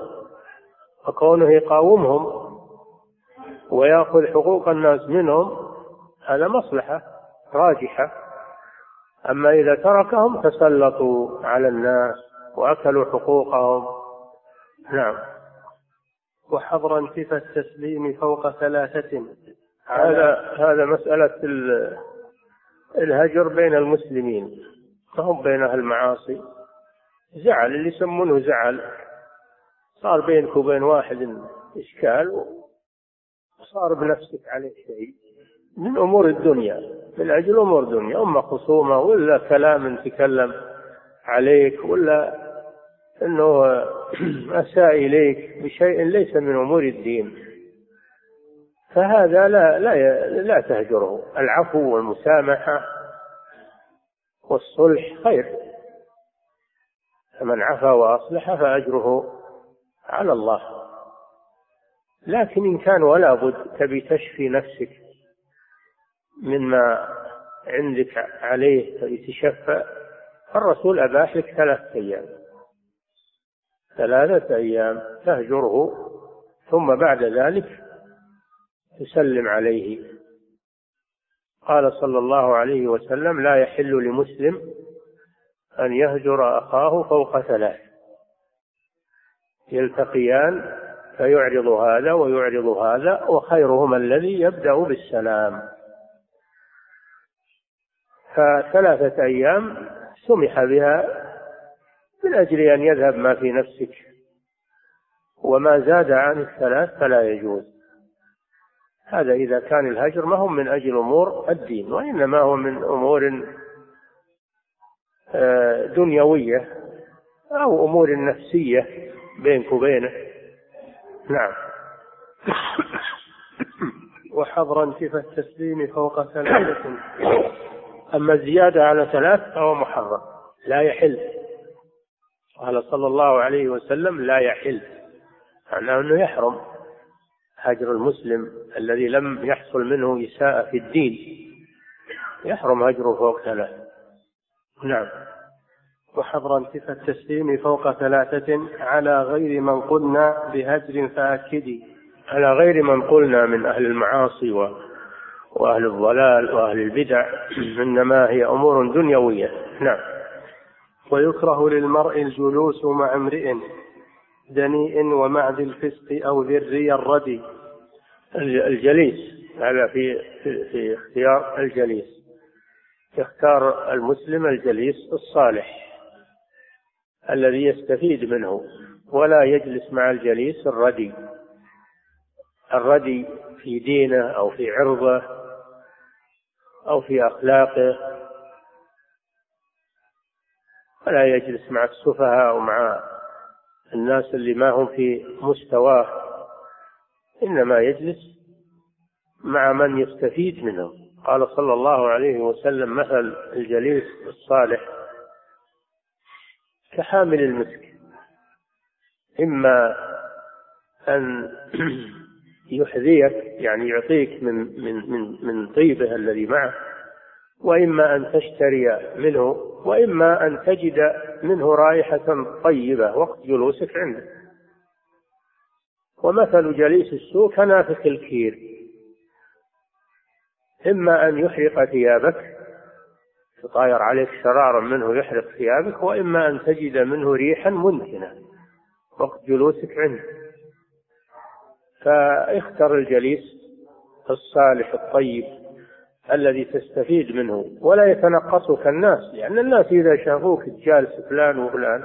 وكونه يقاومهم ويأخذ حقوق الناس منهم هذا مصلحة راجحة. أما إذا تركهم تسلطوا على الناس وأكلوا حقوقهم. نعم. وحظر انتفى التسليم فوق ثلاثة. هذا هذا مسألة الهجر بين المسلمين فهم بين أهل المعاصي. زعل اللي يسمونه زعل. صار بينك وبين واحد إشكال وصار بنفسك عليه شيء. من أمور الدنيا من أجل أمور الدنيا أما خصومة ولا كلام تكلم عليك ولا أنه أساء إليك بشيء ليس من أمور الدين. فهذا لا لا لا تهجره. العفو والمسامحة والصلح خير. فمن عفا وأصلح فأجره على الله. لكن إن كان ولا بد تبي تشفي نفسك مما عندك عليه فيتشفى الرسول أباح لك ثلاثة أيام. ثلاثة أيام تهجره. ثم بعد ذلك تسلم عليه. قال صلى الله عليه وسلم لا يحل لمسلم أن يهجر أخاه فوق ثلاث. يلتقيان فيعرض هذا ويعرض هذا وخيرهما الذي يبدأ بالسلام. فثلاثة أيام سمح بها من أجل أن يذهب ما في نفسك. وما زاد عن الثلاث فلا يجوز. هذا إذا كان الهجر ما هو من أجل أمور الدين وإنما هو من أمور آه، دنيوية أو أمور نفسية بينك وبينه. نعم. وحظر انتفى التسليم فوق ثلاثة. أما الزيادة على ثلاث فهو محرم لا يحل. قال صلى الله عليه وسلم لا يحل معناه أنه يحرم. هجر المسلم الذي لم يحصل منه إساءة في الدين. يحرم هجره فوق ثلاث. نعم. وحظر انتفى التسليم فوق ثلاثة على غير من قلنا بهجر فأكدي على غير من قلنا من أهل المعاصي و... وأهل الضلال وأهل البدع إنما هي أمور دنيوية. نعم. ويكره للمرء الجلوس مع امرئ. دنيء ومع ذي الفسق أو ذي الري الردي الجليس. هذا في في, اختيار الجليس. يختار المسلم الجليس الصالح الذي يستفيد منه ولا يجلس مع الجليس الردي. الردي في دينه أو في عرضه أو في أخلاقه. ولا يجلس مع السفهاء ومع الناس اللي ما هم في مستواه إنما يجلس مع من يستفيد منه. قال صلى الله عليه وسلم مثل الجليس الصالح كحامل المسك. إما أن يحذيك يعني يعطيك من من من من طيبه الذي معه وإما أن تشتري منه وإما أن تجد منه رائحة طيبة وقت جلوسك عنده. ومثل جليس السوء كنافخ الكير. إما أن يحرق ثيابك تطاير عليك شرار منه يحرق ثيابك وإما أن تجد منه ريحا منتنة وقت جلوسك عنده. فاختر الجليس الصالح الطيب. الذي تستفيد منه ولا يتنقصك الناس لأن الناس إذا شافوك جالس فلان وفلان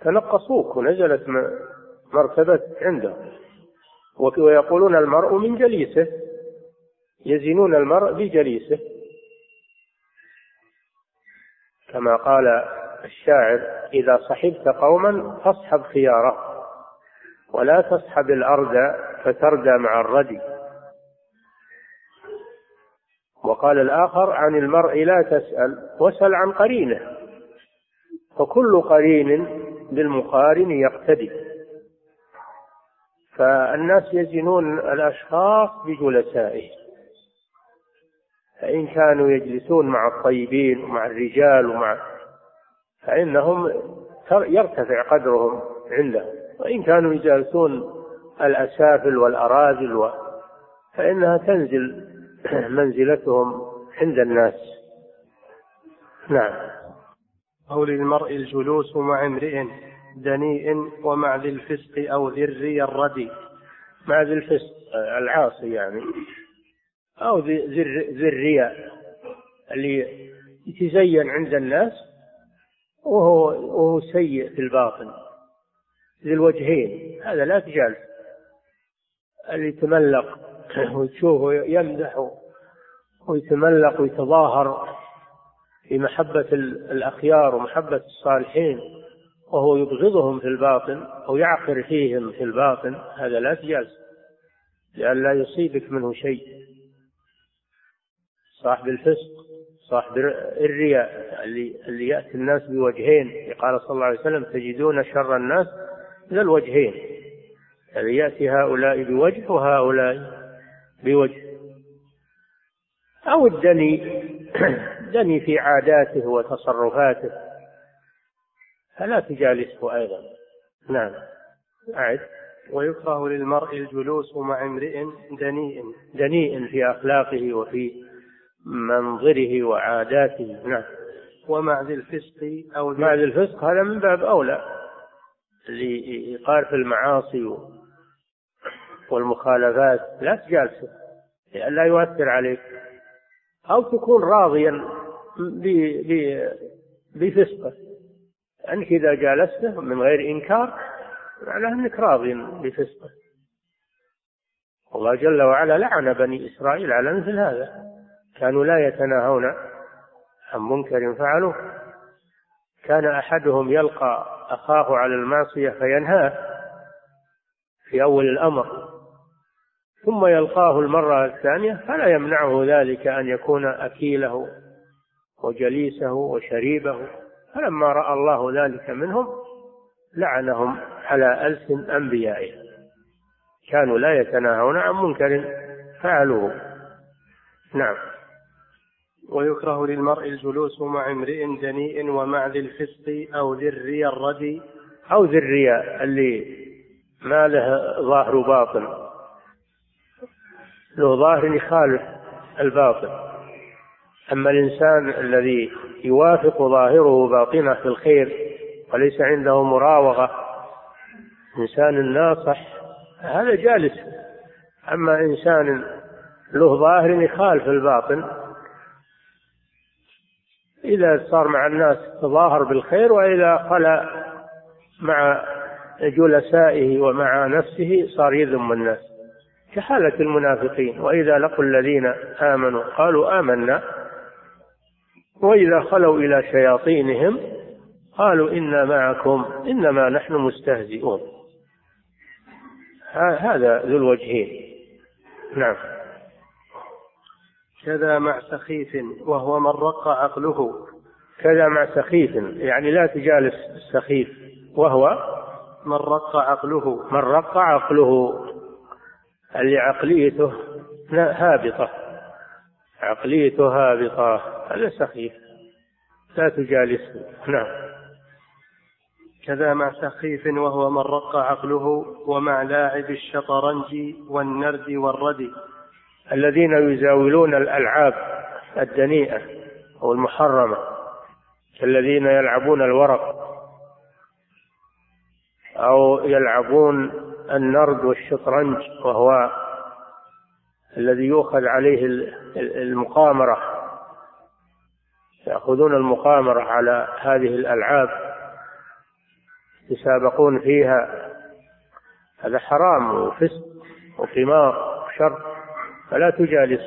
تنقصوك ونزلت مرتبة عندهم. ويقولون المرء من جليسه يزنون المرء بجليسه. كما قال الشاعر إذا صحبت قوما فاصحب خيارة ولا تصحب الأرض فتردى مع الردي. وقال الآخر عن المرء لا تسأل واسأل عن قرينه. فكل قرين بالمقارن يقتدي. فالناس يزنون الأشخاص بجلسائهم فإن كانوا يجلسون مع الطيبين ومع الرجال ومع فإنهم يرتفع قدرهم عندهم وإن كانوا يجالسون الأسافل والأراذل و... فإنها تنزل منزلتهم عند الناس. نعم. أو للمرء الجلوس مع امرئ دنيء ومع ذي الفسق أو ذي الري الردي مع ذي الفسق العاصي يعني. أو ذي ذي الرياء اللي يتزين عند الناس وهو وهو سيء في الباطن. ذي الوجهين هذا لا تجالس اللي يتملق وتشوفه يمدح ويتملق ويتظاهر في محبة الأخيار ومحبة الصالحين وهو يبغضهم في الباطن أو يعقر فيهم في الباطن هذا لا تجالس لئلا يصيبك منه شيء. صاحب الفسق صاحب الرياء اللي, اللي يأتي الناس بوجهين قال صلى الله عليه وسلم تجدون شر الناس ذا الوجهين الذي يأتي هؤلاء بوجه وهؤلاء بوجه. أو الدني دني في عاداته وتصرفاته. فلا تجالسه أيضا. نعم. أعد. ويكره للمرء الجلوس مع امرئ دنيء. دنيء في أخلاقه وفي منظره وعاداته. نعم. ومع ذي الفسق أو مع ذي الفسق هذا من باب أولى. اللي يقار في المعاصي والمخالفات لا تجالسه لئلا يؤثر عليك. أو تكون راضيا بفسقه. أنك إذا جالسته من غير إنكار معناه أنك راضي بفسقه. الله جل وعلا لعن بني إسرائيل على مثل هذا. كانوا لا يتناهون عن منكر فعلوه. كان أحدهم يلقى أخاه على المعصية فينهاه في أول الأمر. ثم يلقاه المرة الثانية فلا يمنعه ذلك أن يكون أكيله وجليسه وشريبه. فلما رأى الله ذلك منهم لعنهم على ألسن أنبيائه. كانوا لا يتناهون عن منكر فعلوه. نعم. ويكره للمرء الجلوس مع امرئ دنيء ومع ذي الفسق أو ذي الرياء الردي أو ذي الرياء اللي ما له ظاهر باطن. له ظاهر يخالف الباطن. أما الإنسان الذي يوافق ظاهره باطنه في الخير وليس عنده مراوغة إنسان ناصح هذا جالس. أما إنسان له ظاهر يخالف الباطن إذا صار مع الناس تظاهر بالخير وإذا خلا مع جلسائه ومع نفسه صار يذم الناس. كحالة المنافقين. وإذا لقوا الذين آمنوا قالوا آمنا. وإذا خلوا إلى شياطينهم قالوا إنا معكم إنما نحن مستهزئون. هذا ذو الوجهين. نعم. كذا مع سخيف وهو من رق عقله. كذا مع سخيف يعني لا تجالس السخيف وهو من رق عقله. من رق عقله. اللي عقليته هابطة. عقليته هابطة. هذا سخيف. لا تجالسه نعم. كذا مع سخيف وهو من رق عقله ومع لاعب الشطرنج والنرد والردي الذين يزاولون الألعاب الدنيئة أو المحرمة. كالذين يلعبون الورق أو يلعبون النرد والشطرنج وهو الذي يؤخذ عليه المقامرة يأخذون المقامرة على هذه الألعاب يتسابقون فيها. هذا حرام وفسق وقمار وشر فلا تجالس.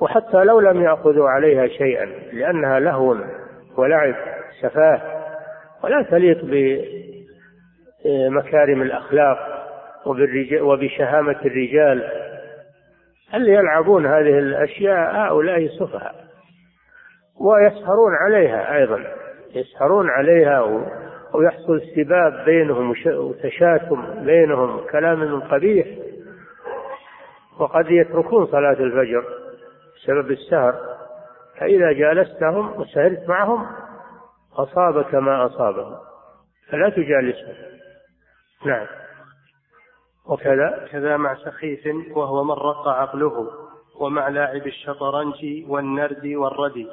وحتى لو لم يأخذوا عليها شيئا لأنها لهو ولعب سفاه ولا تليق بمكارم الأخلاق. وبشهامة الرجال اللي يلعبون هذه الأشياء هؤلاء سفهاء ويسهرون عليها أيضا يسهرون عليها ويحصل سباب بينهم وتشاتم بينهم كلام قبيح. وقد يتركون صلاة الفجر بسبب السهر فإذا جالستهم وسهرت معهم أصابك ما أصابهم فلا تجالسهم. نعم. وكذا كذا مع سخيف وهو من رق عقله ومع لاعب الشطرنج والنرد والردي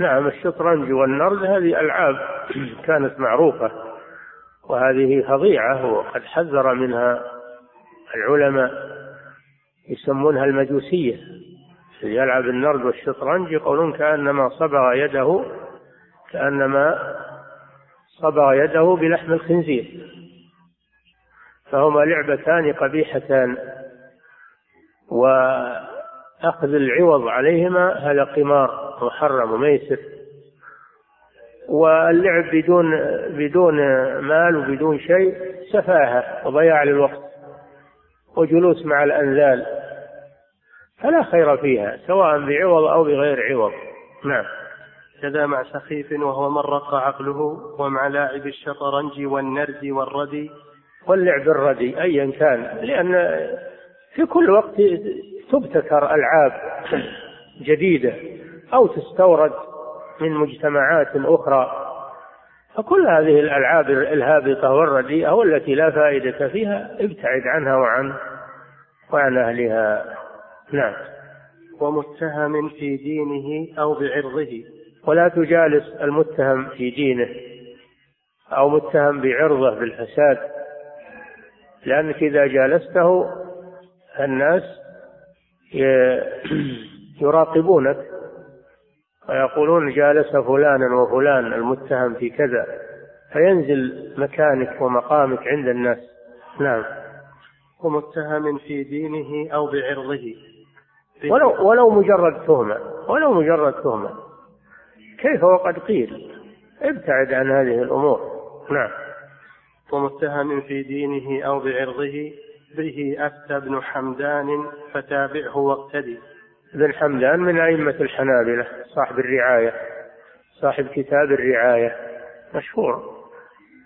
نعم الشطرنج والنرد هذه ألعاب كانت معروفة وهذه فظيعة وقد حذر منها العلماء يسمونها المجوسية. يلعب النرد والشطرنج يقولون كأنما صبغ يده كأنما صبغ يده بلحم الخنزير. فهما لعبتان قبيحتان وأخذ العوض عليهما هذا قمار محرم وميسر واللعب بدون بدون مال وبدون شيء سفاهة وضياع للوقت وجلوس مع الأنذال فلا خير فيها سواء بعوض أو بغير عوض. نعم. كذا مع سخيف وهو من رق عقله ومع لاعب الشطرنج والنرد والردي واللعب الردي أيا كان. لأن في كل وقت تبتكر ألعاب جديدة أو تستورد من مجتمعات أخرى. فكل هذه الألعاب الهابطة والرديئة والتي لا فائدة فيها ابتعد عنها وعن وعن أهلها. نعم. ومتهم في دينه أو بعرضه. ولا تجالس المتهم في دينه أو متهم بعرضه بالفساد. لأنك إذا جالسته الناس يراقبونك ويقولون جالس فلانا وفلان المتهم في كذا فينزل مكانك ومقامك عند الناس. نعم. ومتهم في دينه أو بعرضه. ولو ولو مجرد تهمة ولو مجرد تهمة. كيف وقد قيل؟ ابتعد عن هذه الأمور. نعم. ومتهم في دينه أو بعرضه به أفتى ابن حمدان فتابعه واقتدي. ابن حمدان من أئمة الحنابلة صاحب الرعاية صاحب كتاب الرعاية مشهور.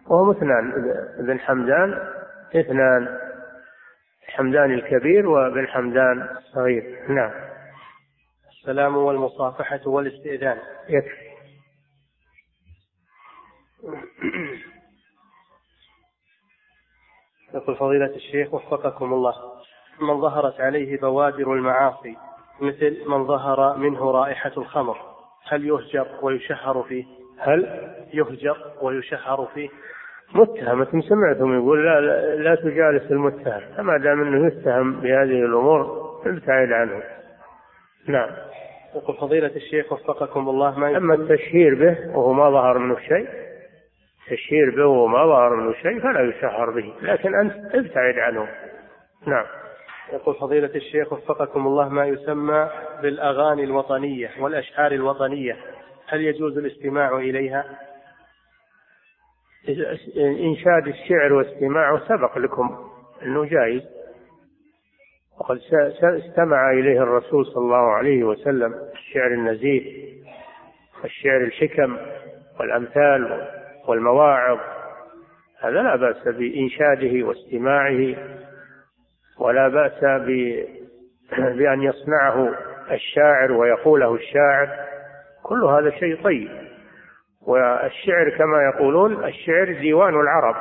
وهو اثنان ابن حمدان اثنان حمدان الكبير وابن حمدان الصغير. نعم. السلام والمصافحة والاستئذان. يكفي. يقول فضيلة الشيخ وفقكم الله. من ظهرت عليه بوادر المعاصي مثل من ظهر منه رائحة الخمر هل يهجر ويشهر فيه؟ هل؟ يهجر ويشهر فيه؟ متهم أنتم سمعتم يقول لا, لا, لا تجالس المتهم. فما دام أنه يتهم بهذه الأمور ابتعد عنه. نعم. يقول فضيلة الشيخ وفقكم الله ما أما التشهير به وهو ما ظهر منه شيء تشهير به وهو ما ظهر منه شيء فلا يشهر به لكن أنت ابتعد عنه. نعم. يقول فضيلة الشيخ وفقكم الله ما يسمى بالأغاني الوطنية والأشعار الوطنية هل يجوز الاستماع إليها؟ إنشاد الشعر واستماعه سبق لكم أنه جائز وقد استمع إليه الرسول صلى الله عليه وسلم الشعر النزيه الشعر الحكم والأمثال والمواعظ هذا لا بأس بإنشاده واستماعه ولا بأس بأن يصنعه الشاعر ويقوله الشاعر. كل هذا شيء طيب. والشعر كما يقولون الشعر ديوان العرب.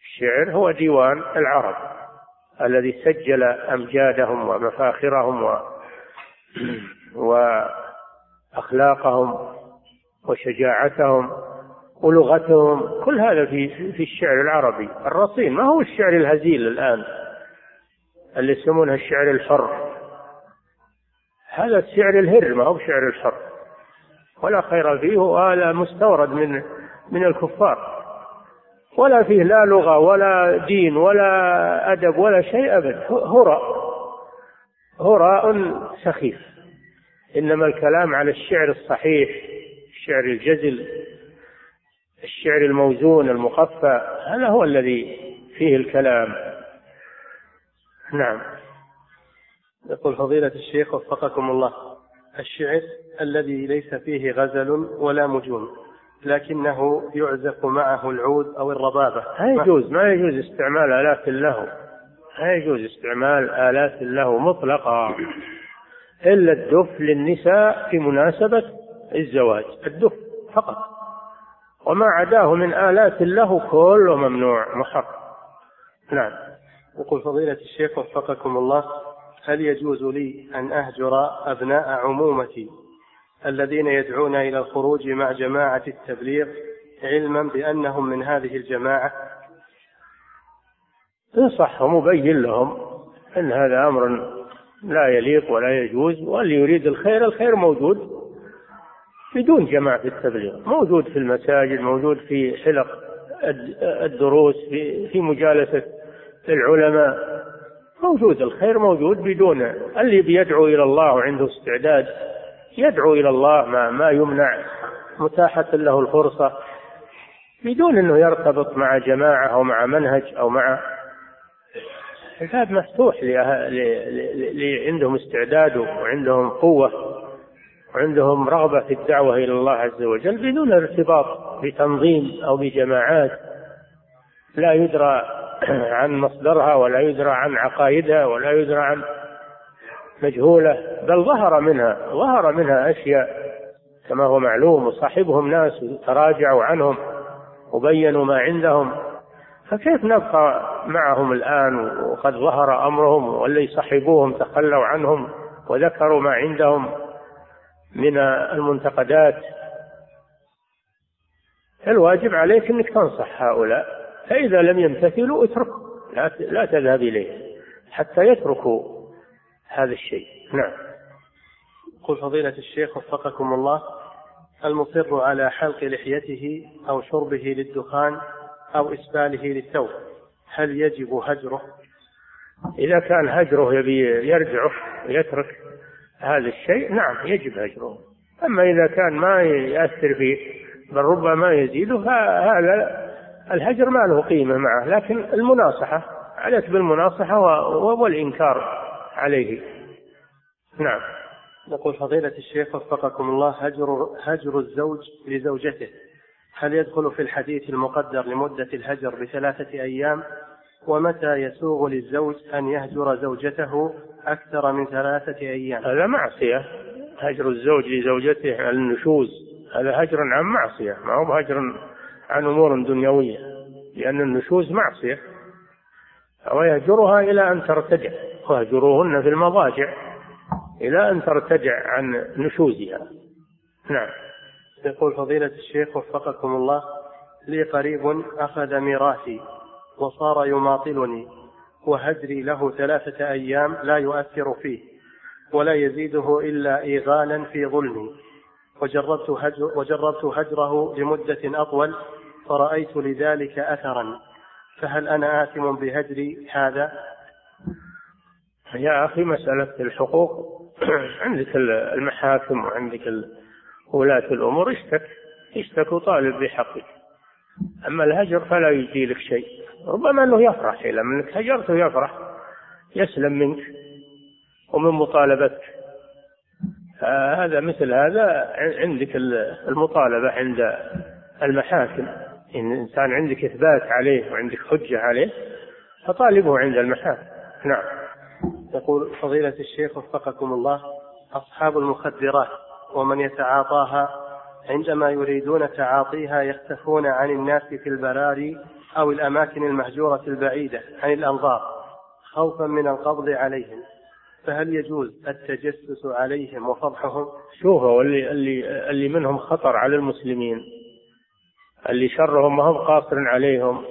الشعر هو ديوان العرب الذي سجل أمجادهم ومفاخرهم و وأخلاقهم وشجاعتهم. ولغتهم كل هذا في في الشعر العربي. الرصين ما هو الشعر الهزيل الآن؟ اللي يسمونه الشعر الحر. هذا الشعر الهر ما هو شعر الحر. ولا خير فيه وهذا مستورد من من الكفار. ولا فيه لا لغة ولا دين ولا أدب ولا شيء أبدا هراء. هراء سخيف. إنما الكلام على الشعر الصحيح الشعر الجزل. الشعر الموزون المقفى هذا هو الذي فيه الكلام. نعم. يقول فضيلة الشيخ وفقكم الله الشعر الذي ليس فيه غزل ولا مجون لكنه يعزف معه العود أو الربابة. لا يجوز ما يجوز استعمال آلات له. لا يجوز استعمال آلات له مطلقا إلا الدف للنساء في مناسبة الزواج الدف فقط. وما عداه من آلات له كله ممنوع محرم نعم. يقول فضيلة الشيخ وفقكم الله هل يجوز لي أن أهجر أبناء عمومتي الذين يدعون إلى الخروج مع جماعة التبليغ علما بأنهم من هذه الجماعة؟ انصحهم وبين لهم أن هذا أمر لا يليق ولا يجوز واللي يريد الخير الخير موجود. بدون جماعة التبليغ. موجود في المساجد موجود في حلق الدروس في, مجالسة العلماء. موجود الخير موجود بدون. اللي بيدعو إلى الله وعنده استعداد يدعو إلى الله ما, ما يمنع متاحة له الفرصة. بدون أنه يرتبط مع جماعة أو مع منهج أو مع الباب مفتوح اللي عندهم استعداد وعندهم قوة. وعندهم رغبة في الدعوة إلى الله عز وجل بدون ارتباط بتنظيم أو بجماعات. لا يدرى عن مصدرها ولا يدرى عن عقائدها ولا يدرى عن مجهولة بل ظهر منها ظهر منها أشياء كما هو معلوم وصاحبهم ناس تراجعوا عنهم وبينوا ما عندهم. فكيف نبقى معهم الآن؟ وقد ظهر أمرهم واللي صحبوهم تخلوا عنهم وذكروا ما عندهم. من المنتقدات. الواجب عليك إنك تنصح هؤلاء فإذا لم يمتثلوا اتركهم لا لا تذهب اليه حتى يتركوا هذا الشيء. نعم. قل فضيلة الشيخ وفقكم الله المصر على حلق لحيته أو شربه للدخان أو إسباله للثوب هل يجب هجره؟ إذا كان هجره يبي يرجعه ويترك هذا الشيء نعم يجب هجره أما إذا كان ما يأثر فيه بل ربما يزيده هذا الهجر ما له قيمة معه. لكن المناصحة عليك بالمناصحة والإنكار عليه. نعم. يقول فضيلة الشيخ وفقكم الله هجر هجر الزوج لزوجته. هل يدخل في الحديث المقدر لمدة الهجر بثلاثة أيام؟ ومتى يسوغ للزوج أن يهجر زوجته أكثر من ثلاثة أيام. هذا معصية. هجر الزوج لزوجته على النشوز. هذا هجر عن معصية. ما هو هجر عن أمور دنيوية. لأن النشوز معصية. ويهجرها إلى أن ترتجع. واهجروهن في المضاجع إلى أن ترتجع عن نشوزها. نعم. يقول فضيلة الشيخ وفقكم الله لي قريب أخذ ميراثي وصار يماطلني. وهجري له ثلاثة أيام لا يؤثر فيه ولا يزيده إلا إيغالا في ظلمي وجربت, هجر وجربت هجره لمدة أطول فرأيت لذلك أثرا. فهل أنا آثم بهجري هذا؟ يا أخي مسألة الحقوق عندك المحاكم وعندك ولاة الأمور اشتك اشتك وطالب بحقك. أما الهجر فلا يجي لك شيء. ربما أنه يفرح إلى منك هجرته يفرح يسلم منك ومن مطالبتك. هذا مثل هذا عندك المطالبة عند المحاكم. إن إنسان عندك إثبات عليه وعندك حجة عليه فطالبه عند المحاكم. نعم. يقول فضيلة الشيخ وفقكم الله أصحاب المخدرات ومن يتعاطاها عندما يريدون تعاطيها يختفون عن الناس في البراري أو الأماكن المهجورة البعيدة عن الأنظار خوفا من القبض عليهم فهل يجوز التجسس عليهم وفضحهم؟ شوفوا اللي اللي اللي منهم خطر على المسلمين اللي شرهم ما هو قاصر عليهم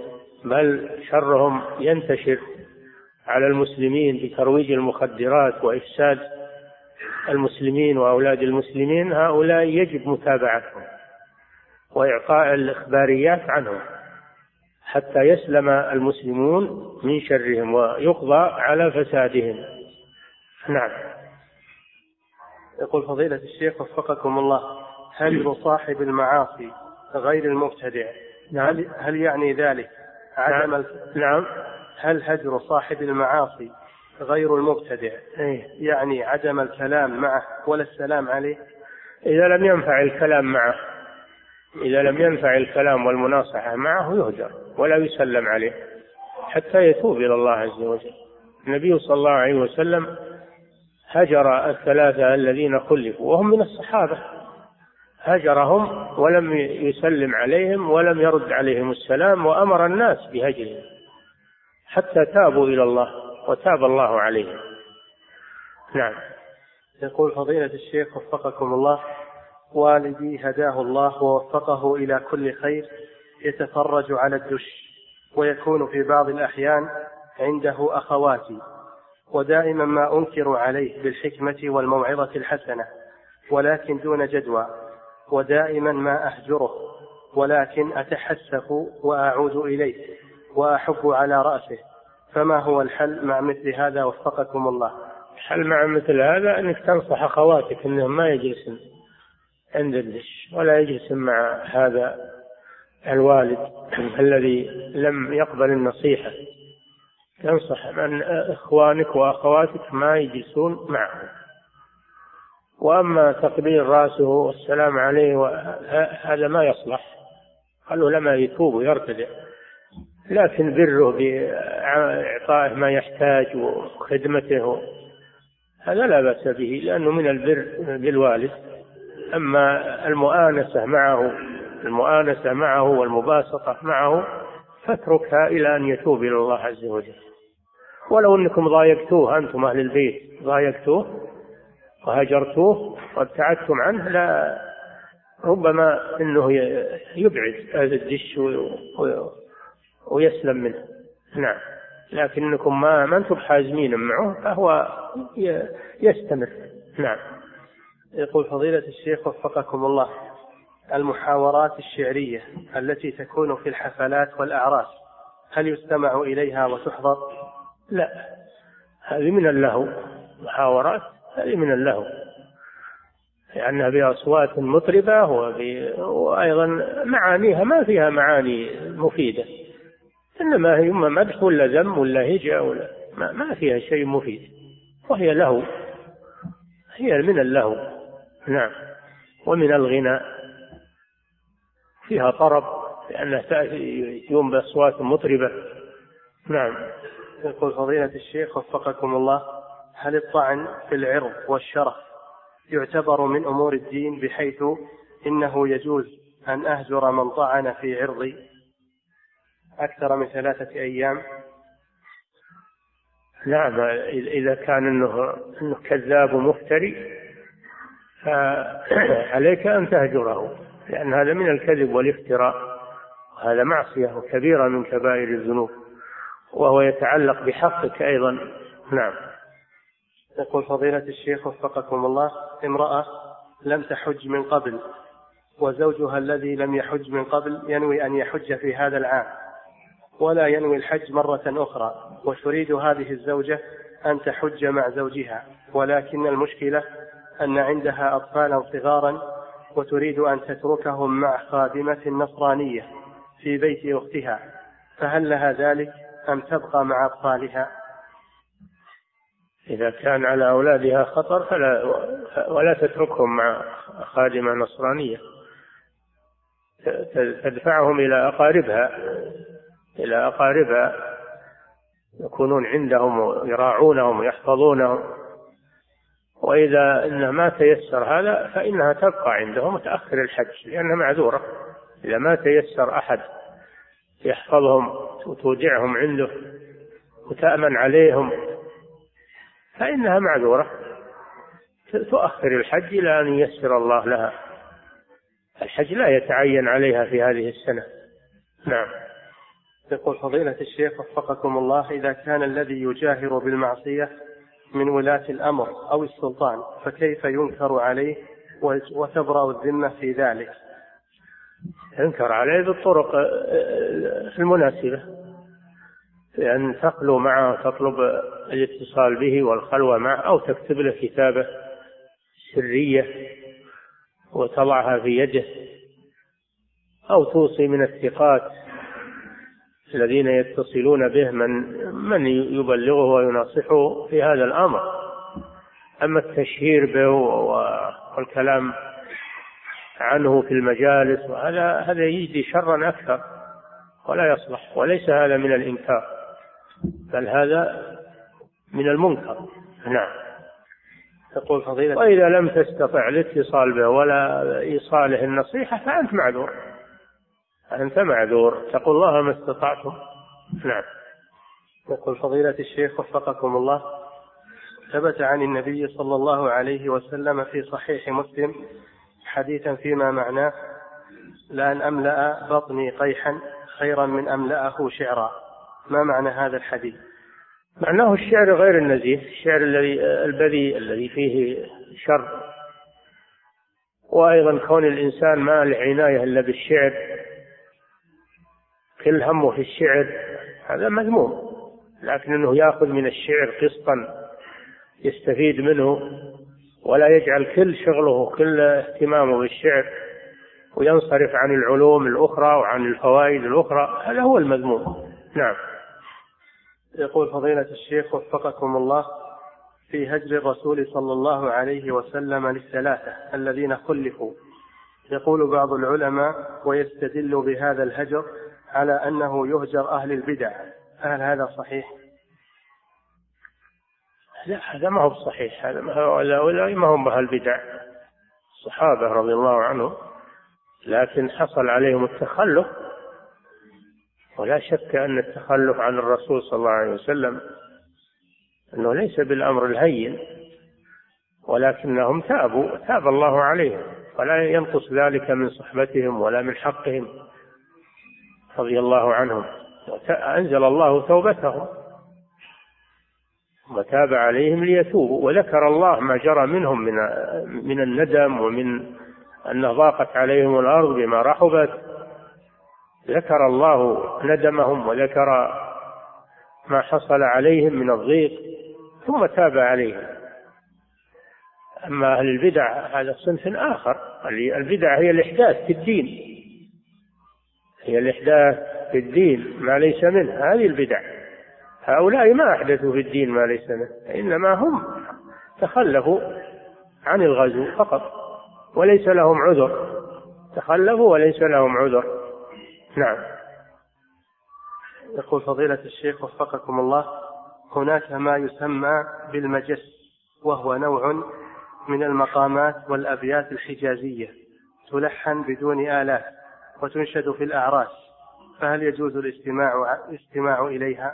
بل شرهم ينتشر على المسلمين بترويج المخدرات وإفساد المسلمين وأولاد المسلمين هؤلاء يجب متابعتهم وإعطاء الإخباريات عنهم حتى يسلم المسلمون من شرهم ويقضى على فسادهم. نعم. يقول فضيلة الشيخ وفقكم الله هل صاحب المعاصي غير المبتدع؟ نعم. هل يعني ذلك؟ عدم نعم. نعم. هل هجر صاحب المعاصي غير المبتدع؟ أيه؟ يعني عدم الكلام معه ولا السلام عليه؟ إذا لم ينفع الكلام معه إذا لم ينفع الكلام والمناصحة معه يهجر. ولا يسلم عليه حتى يتوب إلى الله عز وجل. النبي صلى الله عليه وسلم هجر الثلاثة الذين خلفوا وهم من الصحابة. هجرهم ولم يسلم عليهم ولم يرد عليهم السلام وأمر الناس بهجرهم حتى تابوا إلى الله وتاب الله عليهم. نعم. يقول فضيلة الشيخ وفقكم الله والدي هداه الله ووفقه إلى كل خير يتفرج على الدش ويكون في بعض الأحيان عنده أخواتي ودائما ما أنكر عليه بالحكمة والموعظة الحسنة ولكن دون جدوى ودائما ما أهجره ولكن أتحسف وأعود إليه وأحب على رأسه. فما هو الحل مع مثل هذا؟ وفقكم الله. الحل مع مثل هذا أنك تنصح أخواتك أنهم ما يجلسن عند الدش ولا يجلسن مع هذا الوالد الذي لم يقبل النصيحة تنصح من إخوانك وأخواتك ما يجلسون معه. وأما تقبيل رأسه والسلام عليه هذا ما يصلح. قالوا لما يتوب ويرتدع. لكن بره بإعطائه ما يحتاج وخدمته. هذا لا بأس به لأنه من البر بالوالد. أما المؤانسة معه المؤانسة معه والمباسطة معه فاتركها إلى أن يتوب إلى الله عز وجل. ولو أنكم ضايقتوه أنتم أهل البيت ضايقتوه وهجرتوه وابتعدتم عنه لا ربما أنه يبعد هذا الدش ويسلم منه. نعم. لكنكم ما ما أنتم حازمين معه فهو يستمر. نعم. يقول فضيلة الشيخ وفقكم الله. المحاورات الشعرية التي تكون في الحفلات والأعراس. هل يستمع إليها وتحضر؟ لا. هذه من اللهو. محاورات هذه من اللهو. لأنها بأصوات مطربة وأيضا معانيها ما فيها معاني مفيدة. إنما هي مدح ولا ذم ولا هجاء ولا ما, ما فيها شيء مفيد. وهي لهو. هي من اللهو. نعم. ومن الغناء. فيها طرب لأنها يوم بأصوات مطربة. نعم. يقول فضيلة الشيخ وفقكم الله هل الطعن في العرض والشرف يعتبر من أمور الدين بحيث إنه يجوز أن أهجر من طعن في عرضي؟ أكثر من ثلاثة أيام. نعم إذا كان أنه, إنه كذاب ومفتري فعليك أن تهجره. لأن هذا من الكذب والافتراء وهذا معصية وكبيرة من كبائر الذنوب وهو يتعلق بحقك أيضا. نعم. يقول فضيلة الشيخ وفقكم الله امرأة لم تحج من قبل وزوجها الذي لم يحج من قبل ينوي أن يحج في هذا العام ولا ينوي الحج مرة أخرى وتريد هذه الزوجة أن تحج مع زوجها ولكن المشكلة أن عندها أطفالا صغارا وتريد أن تتركهم مع خادمة نصرانية في بيت أختها فهل لها ذلك أم تبقى مع أطفالها إذا كان على أولادها خطر فلا ولا تتركهم مع خادمة نصرانية. تدفعهم إلى أقاربها إلى أقاربها يكونون عندهم ويراعونهم ويحفظونهم وإذا إنه ما تيسر هذا فإنها تبقى عندهم وتأخر الحج لأنها معذورة. إذا ما تيسر أحد يحفظهم وتودعهم عنده وتأمن عليهم فإنها معذورة. تؤخر الحج إلى أن ييسر الله لها. الحج لا يتعين عليها في هذه السنة. نعم. يقول فضيلة الشيخ وفقكم الله إذا كان الذي يجاهر بالمعصية من ولاة الأمر أو السلطان فكيف ينكر عليه وتبرأ الذمة في ذلك؟ ينكر عليه بالطرق المناسبة. بأن تخلو معه تطلب الاتصال به والخلوة معه أو تكتب له كتابة سرية وتضعها في يده أو توصي من الثقات. الذين يتصلون به من من يبلغه ويناصحه في هذا الأمر. أما التشهير به والكلام عنه في المجالس وهذا هذا يجدي شرا أكثر ولا يصلح وليس هذا من الإنكار بل هذا من المنكر. نعم. تقول فضيلة وإذا لم تستطع الاتصال به ولا إيصاله النصيحة فأنت معذور. أنت معذور. اتقوا الله ما استطعتم. نعم. يقول فضيلة الشيخ وفقكم الله. ثبت عن النبي صلى الله عليه وسلم في صحيح مسلم حديثا فيما معناه لأن أملأ بطني قيحا خيرا من أملأه شعرا. ما معنى هذا الحديث؟ معناه الشعر غير النزيه. الشعر الذي البذيء الذي فيه شر. وأيضا كون الإنسان ما له عناية إلا بالشعر. كل همه في الشعر هذا مذموم لكن إنه يأخذ من الشعر قسطا يستفيد منه ولا يجعل كل شغله كل اهتمامه بالشعر وينصرف عن العلوم الأخرى وعن الفوائد الأخرى هذا هو المذموم. نعم. يقول فضيلة الشيخ وفقكم الله في هجر الرسول صلى الله عليه وسلم للثلاثة الذين خلفوا يقول بعض العلماء ويستدل بهذا الهجر على أنه يهجر أهل البدع. هل هذا صحيح؟ لا هذا ما هو صحيح. هذا ما هؤلاء ما هم أهل البدع. الصحابة رضي الله عنهم لكن حصل عليهم التخلف. ولا شك أن التخلف عن الرسول صلى الله عليه وسلم أنه ليس بالأمر الهين ولكنهم تابوا تاب الله عليهم ولا ينقص ذلك من صحبتهم ولا من حقهم. رضي الله عنهم. أنزل الله توبتهم وتاب عليهم ليتوبوا. وذكر الله ما جرى منهم من من الندم ومن أن ضاقت عليهم الأرض بما رحبت. ذكر الله ندمهم وذكر ما حصل عليهم من الضيق. ثم تاب عليهم. أما أهل البدع هذا صنف آخر. البدع هي الإحداث في الدين. هي الإحداث في الدين ما ليس منه هذه البدع. هؤلاء ما أحدثوا في الدين ما ليس منه إنما هم تخلفوا عن الغزو فقط وليس لهم عذر. تخلفوا وليس لهم عذر. نعم. يقول فضيلة الشيخ وفقكم الله هناك ما يسمى بالمجس وهو نوع من المقامات والأبيات الحجازية تلحن بدون آلات. وتنشد في الأعراس فهل يجوز الاستماع الاستماع إليها؟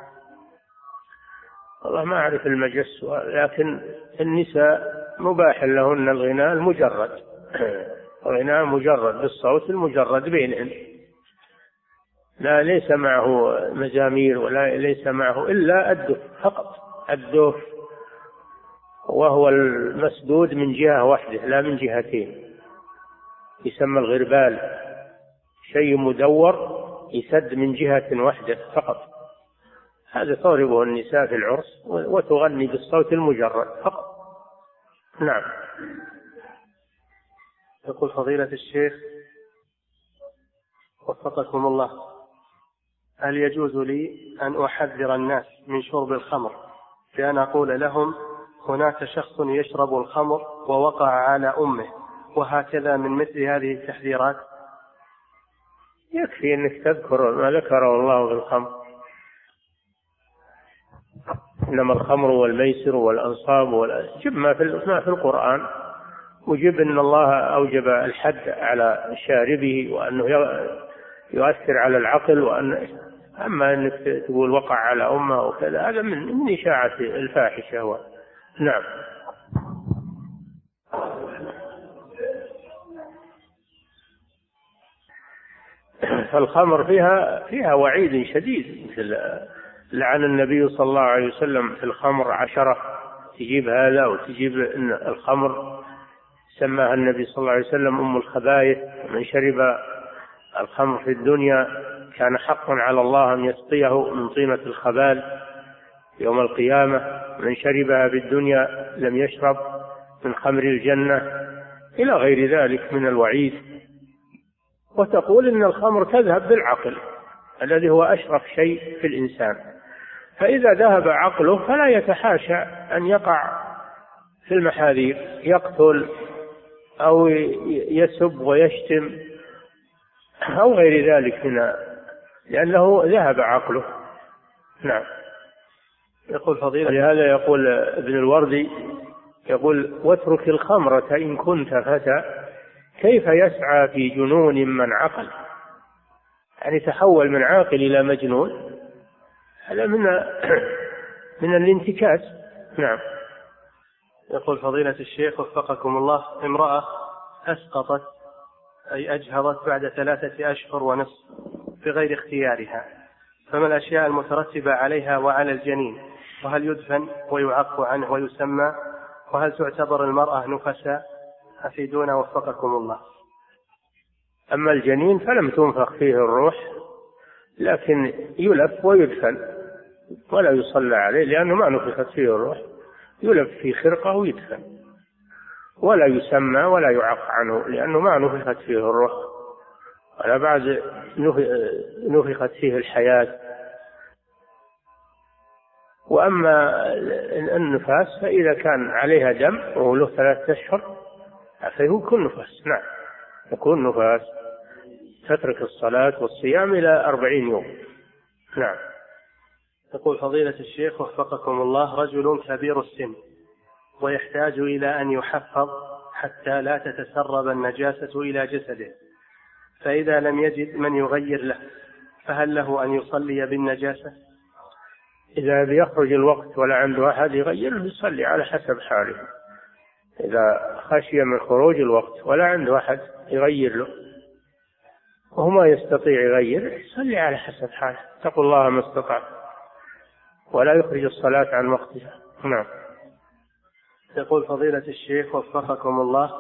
والله ما أعرف المجس لكن النساء مباح لهن الغناء المجرد. الغناء مجرد بالصوت المجرد بينهن. لا ليس معه مزامير ولا ليس معه إلا الدف فقط. الدف وهو المسدود من جهة واحدة لا من جهتين. يسمى الغربال. شيء مدور يسد من جهة واحدة فقط. هذا تضربه النساء في العرس وتغني بالصوت المجرد فقط. نعم. يقول فضيلة الشيخ وفقكم الله هل يجوز لي أن أحذر الناس من شرب الخمر بأن أقول لهم هناك شخص يشرب الخمر ووقع على أمه وهكذا من مثل هذه التحذيرات؟ يكفي أنك تذكر ما ذكره الله في الخمر. إنما الخمر والميسر والأنصاب جب ما في ما في القرآن. وجب أن الله أوجب الحد على شاربه وأنه يؤثر على العقل وأن أما أنك تقول وقع على أمة وكذا هذا من من إشاعة الفاحشة و... نعم. فالخمر فيها فيها وعيد شديد مثل لعن النبي صلى الله عليه وسلم في الخمر عشرة تجيب هذا وتجيب الخمر سماها النبي صلى الله عليه وسلم أم الخبائث من شرب الخمر في الدنيا كان حقا على الله أن يسقيه من طينة الخبال يوم القيامة من شربها في الدنيا لم يشرب من خمر الجنة إلى غير ذلك من الوعيد. وتقول إن الخمر تذهب بالعقل الذي هو أشرف شيء في الإنسان. فإذا ذهب عقله فلا يتحاشى أن يقع في المحاذير يقتل أو يسب ويشتم أو غير ذلك من لأنه ذهب عقله. نعم. يقول فضيلة لهذا يقول ابن الوردي يقول واترك الخمرة إن كنت فتى كيف يسعى في جنون من عقل؟ يعني تحول من عاقل إلى مجنون؟ هذا من من الانتكاس. نعم. يقول فضيلة الشيخ وفقكم الله امرأة أسقطت أي أجهضت بعد ثلاثة أشهر ونصف بغير اختيارها فما الأشياء المترتبة عليها وعلى الجنين؟ وهل يدفن ويعق عنه ويسمى؟ وهل تعتبر المرأة نفساء أفيدونا وفقكم الله. أما الجنين فلم تنفخ فيه الروح لكن يلف ويدفن ولا يصلى عليه لأنه ما نفخت فيه الروح. يلف في خرقة ويدفن. ولا يسمى ولا يعق عنه لأنه ما نفخت فيه الروح. ولا بعد نفخت فيه الحياة. وأما النفاس فإذا كان عليها دم وهو له ثلاثة أشهر فيكون نفاس نعم. يكون نفاس تترك الصلاة والصيام إلى أربعين يوم. نعم. يقول فضيلة الشيخ وفقكم الله رجل كبير السن ويحتاج إلى أن يحفظ حتى لا تتسرب النجاسة إلى جسده. فإذا لم يجد من يغير له فهل له أن يصلي بالنجاسة؟ إذا بيخرج الوقت ولا عنده أحد يغيره يصلي على حسب حاله. إذا خشي من خروج الوقت ولا عنده أحد يغير له وهو ما يستطيع يغير يصلي على حسب حاله اتقوا الله ما استطعت. ولا يخرج الصلاة عن وقتها. نعم. يقول فضيلة الشيخ وفقكم الله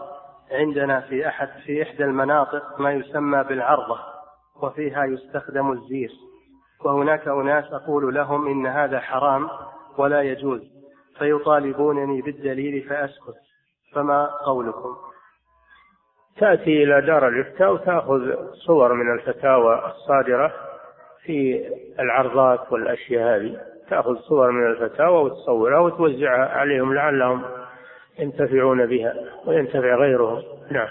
عندنا في أحد في إحدى المناطق ما يسمى بالعرضة وفيها يستخدم الزير. وهناك أناس أقول لهم إن هذا حرام ولا يجوز فيطالبونني بالدليل فأسكت. فما قولكم؟ تأتي إلى دار الإفتاء وتأخذ صور من الفتاوى الصادرة في العرضات والأشياء هذه. تأخذ صور من الفتاوى وتصورها وتوزعها عليهم لعلهم ينتفعون بها وينتفع غيرهم. نعم.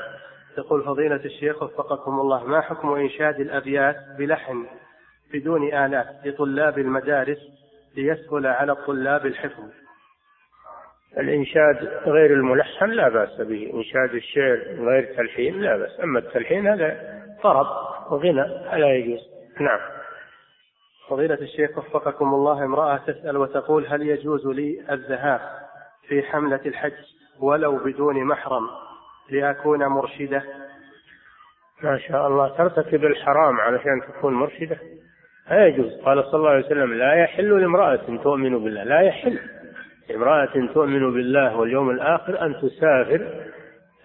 يقول فضيلة الشيخ وفقكم الله ما حكم إنشاد الأبيات بلحن بدون آلات لطلاب المدارس ليسهل على الطلاب الحفظ؟ الإنشاد غير الملحن لا بأس به إنشاد الشعر غير تلحين لا بأس أما التلحين هذا طرب وغنى لا يجوز. نعم. فضيلة الشيخ وفقكم الله امرأة تسأل وتقول هل يجوز لي الذهاب في حملة الحج ولو بدون محرم لأكون مرشدة؟ ما شاء الله ترتكب الحرام علشان تكون مرشدة؟ لا يجوز. قال صلى الله عليه وسلم لا يحل لامرأة تؤمن بالله لا يحل. امرأة تؤمن بالله واليوم الآخر أن تسافر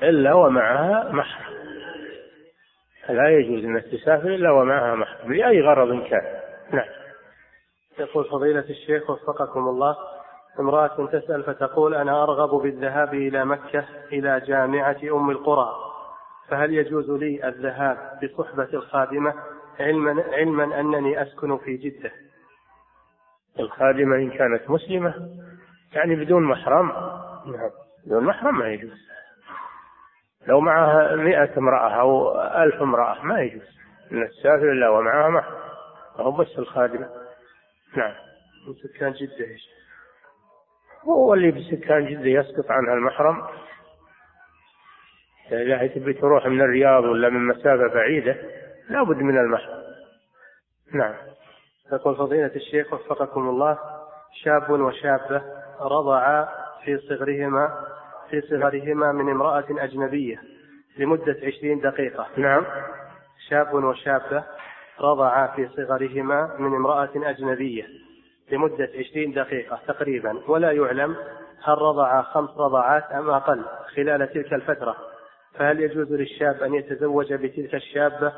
إلا ومعها محرم. لا يجوز أن تسافر إلا ومعها محرم لأي غرض كان. نعم. يقول فضيلة الشيخ وفقكم الله امرأة تسأل فتقول أنا أرغب بالذهاب إلى مكة إلى جامعة أم القرى فهل يجوز لي الذهاب بصحبة الخادمة علما علما أنني أسكن في جدة؟ الخادمة إن كانت مسلمة يعني بدون محرم. نعم. بدون محرم ما يجوز. لو معها مئة امرأة أو ألف امرأة ما يجوز. أن تسافر إلا ومعها محرم وهو بس الخادمة. نعم. من سكان جدة هو اللي بسكان جدة يسقط عنها المحرم. إذا تبي تروح من الرياض ولا من مسافة بعيدة لابد من المحرم. نعم. يقول فضيلة الشيخ وفقكم الله شاب وشابة رضعا في صغرهما في صغرهما من امرأة أجنبية لمدة عشرين دقيقة. نعم. شاب وشابة رضعا في صغرهما من امرأة أجنبية لمدة عشرين دقيقة تقريبا. ولا يعلم هل رضعا خمس رضعات أم أقل خلال تلك الفترة. فهل يجوز للشاب أن يتزوج بتلك الشابة؟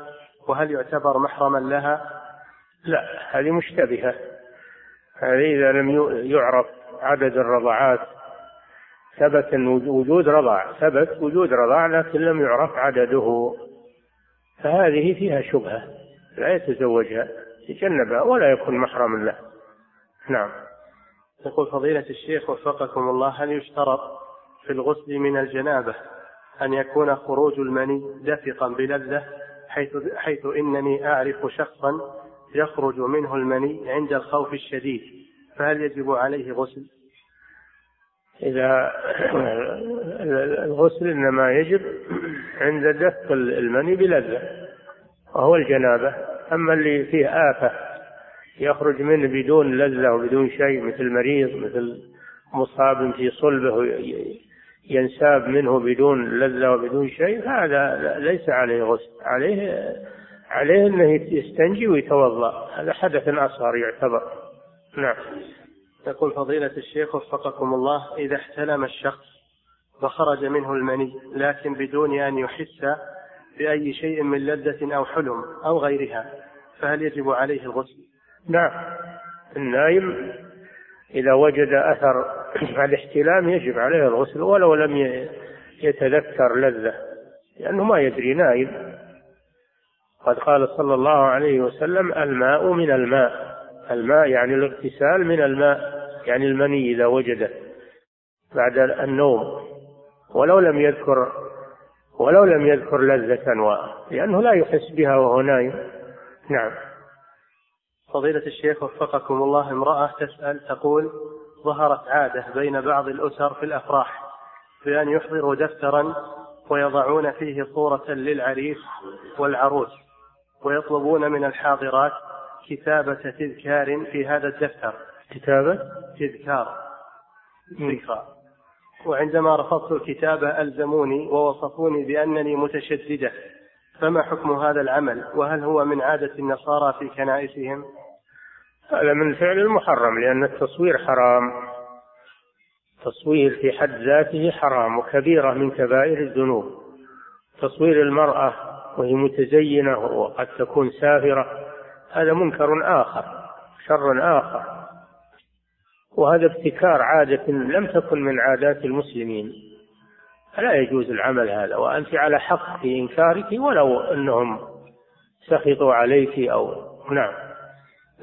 وهل يعتبر محرما لها؟ لا هذه مشتبهة. هذه إذا لم يعرف عدد الرضعات ثبت وجود رضاع ثبت وجود رضاع لكن لم يعرف عدده. فهذه فيها شبهة لا يتزوجها يتجنبها ولا يكون محرما له. نعم. يقول فضيلة الشيخ وفقكم الله هل يشترط في الغسل من الجنابة أن يكون خروج المني دفقا بلذة حيث, حيث إنني أعرف شخصا يخرج منه المني عند الخوف الشديد؟ فهل يجب عليه غسل؟ إذا الغسل إنما يجب عند دفق المني بلذة وهو الجنابة. أما اللي فيه آفة يخرج منه بدون لذة وبدون شيء مثل مريض مثل مصاب في صلبة ينساب منه بدون لذة وبدون شيء هذا ليس عليه غسل. عليه عليه إنه يستنجي ويتوضأ. هذا حدث أصغر يعتبر. نعم. يقول فضيلة الشيخ وفقكم الله إذا احتلم الشخص وخرج منه المني لكن بدون أن يحس بأي شيء من لذة أو حلم أو غيرها فهل يجب عليه الغسل؟ نعم. النايم إذا وجد أثر الاحتلام يجب عليه الغسل ولو لم يتذكر لذة لأنه ما يدري نايم. قد قال صلى الله عليه وسلم الماء من الماء. الماء يعني الاغتسال من الماء يعني المني إذا وجده بعد النوم. ولو لم يذكر ولو لم يذكر لذة و... لأنه لا يحس بها وهو نايم. نعم. فضيلة الشيخ وفقكم الله امرأة تسأل تقول ظهرت عادة بين بعض الأسر في الأفراح بأن يحضروا دفترا ويضعون فيه صورة للعريس والعروس ويطلبون من الحاضرات كتابة تذكار في هذا الدفتر. كتابة؟ تذكار. ذكرى وعندما رفضت الكتابة ألزموني ووصفوني بأنني متشددة. فما حكم هذا العمل؟ وهل هو من عادة النصارى في كنائسهم؟ هذا من فعل المحرم لأن التصوير حرام. تصوير في حد ذاته حرام وكبيرة من كبائر الذنوب. تصوير المرأة وهي متزينة وقد تكون سافرة هذا منكر آخر شر آخر. وهذا ابتكار عادة لم تكن من عادات المسلمين. فلا يجوز العمل هذا وأنت على حق في إنكارك ولو أنهم سخطوا عليك أو نعم.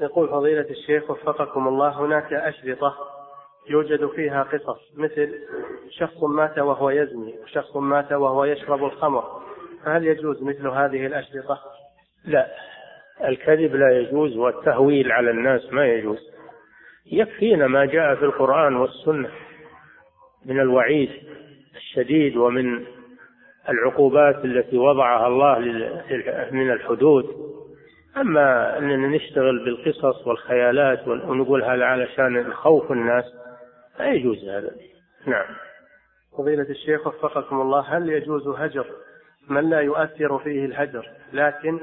يقول فضيلة الشيخ وفقكم الله هناك أشرطة يوجد فيها قصص مثل شخص مات وهو يزني وشخص مات وهو يشرب الخمر. فهل يجوز مثل هذه الأشرطة؟ لا. الكذب لا يجوز والتهويل على الناس ما يجوز. يكفينا ما جاء في القرآن والسنة من الوعيد الشديد ومن العقوبات التي وضعها الله من الحدود. أما أننا نشتغل بالقصص والخيالات ونقول هذا علشان خوف الناس لا يجوز هذا. نعم. فضيلة الشيخ وفقكم الله هل يجوز هجر من لا يؤثر فيه الهجر؟ لكن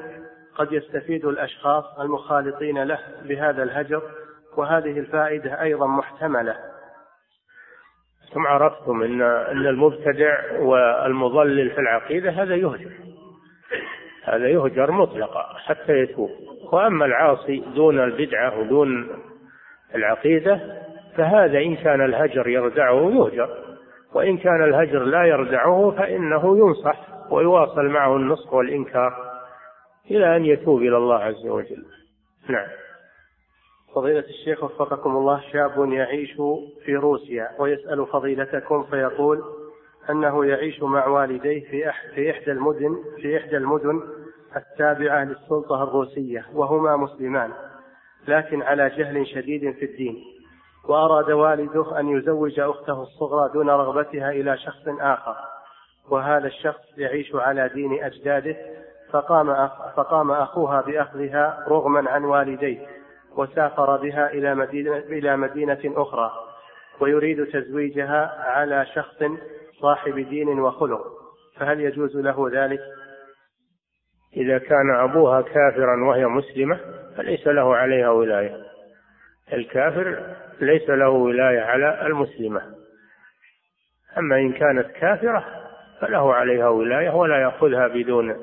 قد يستفيد الأشخاص المخالطين له بهذا الهجر وهذه الفائدة أيضا محتملة. ثم عرفتم أن أن المبتدع والمضلل في العقيدة هذا يهجر. هذا يهجر مطلقا حتى يتوب. وأما العاصي دون البدعة ودون العقيدة فهذا إن كان الهجر يردعه يهجر وإن كان الهجر لا يردعه فإنه ينصح ويواصل معه النصح والإنكار. إلى أن يتوب إلى الله عز وجل. نعم. فضيلة الشيخ وفقكم الله شاب يعيش في روسيا ويسأل فضيلتكم فيقول أنه يعيش مع والديه في في إحدى المدن في إحدى المدن التابعة للسلطة الروسية وهما مسلمان لكن على جهل شديد في الدين. وأراد والده أن يزوج أخته الصغرى دون رغبتها إلى شخص آخر وهذا الشخص يعيش على دين أجداده فقام فقام أخوها بأخذها رغما عن والديه وسافر بها إلى مدينة إلى مدينة أخرى ويريد تزويجها على شخص صاحب دين وخلق. فهل يجوز له ذلك؟ إذا كان أبوها كافرا وهي مسلمة فليس له عليها ولاية. الكافر ليس له ولاية على المسلمة. أما إن كانت كافرة فله عليها ولاية ولا يأخذها بدون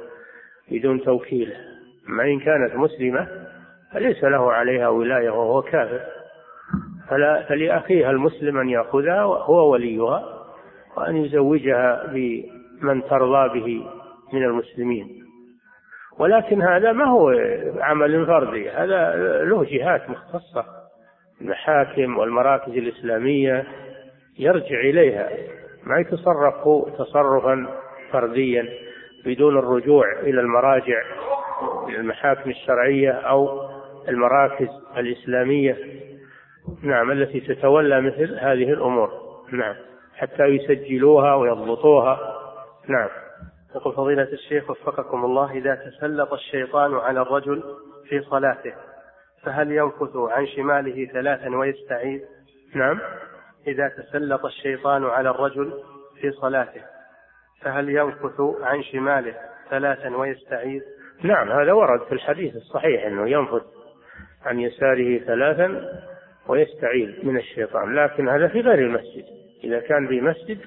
بدون توكيل. أما إن كانت مسلمة فليس له عليها ولاية وهو كافر. فلا فلأخيها المسلم أن يأخذها هو وليها وأن يزوجها بمن ترضى به من المسلمين. ولكن هذا ما هو عمل فردي هذا له جهات مختصة. المحاكم والمراكز الإسلامية يرجع إليها ما يتصرف تصرفا فرديا. بدون الرجوع إلى المراجع إلى المحاكم الشرعية أو المراكز الإسلامية. نعم التي تتولى مثل هذه الأمور. نعم حتى يسجلوها ويضبطوها. نعم. يقول فضيلة الشيخ وفقكم الله إذا تسلط الشيطان على الرجل في صلاته فهل ينفث عن شماله ثلاثا ويستعيذ؟ نعم. إذا تسلط الشيطان على الرجل في صلاته فهل ينفث عن شماله ثلاثا ويستعيذ؟ نعم هذا ورد في الحديث الصحيح أنه ينفث عن يساره ثلاثا ويستعيذ من الشيطان لكن هذا في غير المسجد. إذا كان في مسجد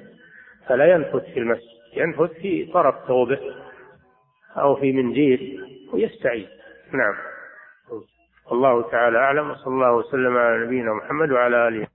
فلا ينفث في المسجد ينفث في طرف ثوبه أو في منديل ويستعيذ نعم. الله تعالى أعلم وصلى الله وسلم على نبينا محمد وعلى آله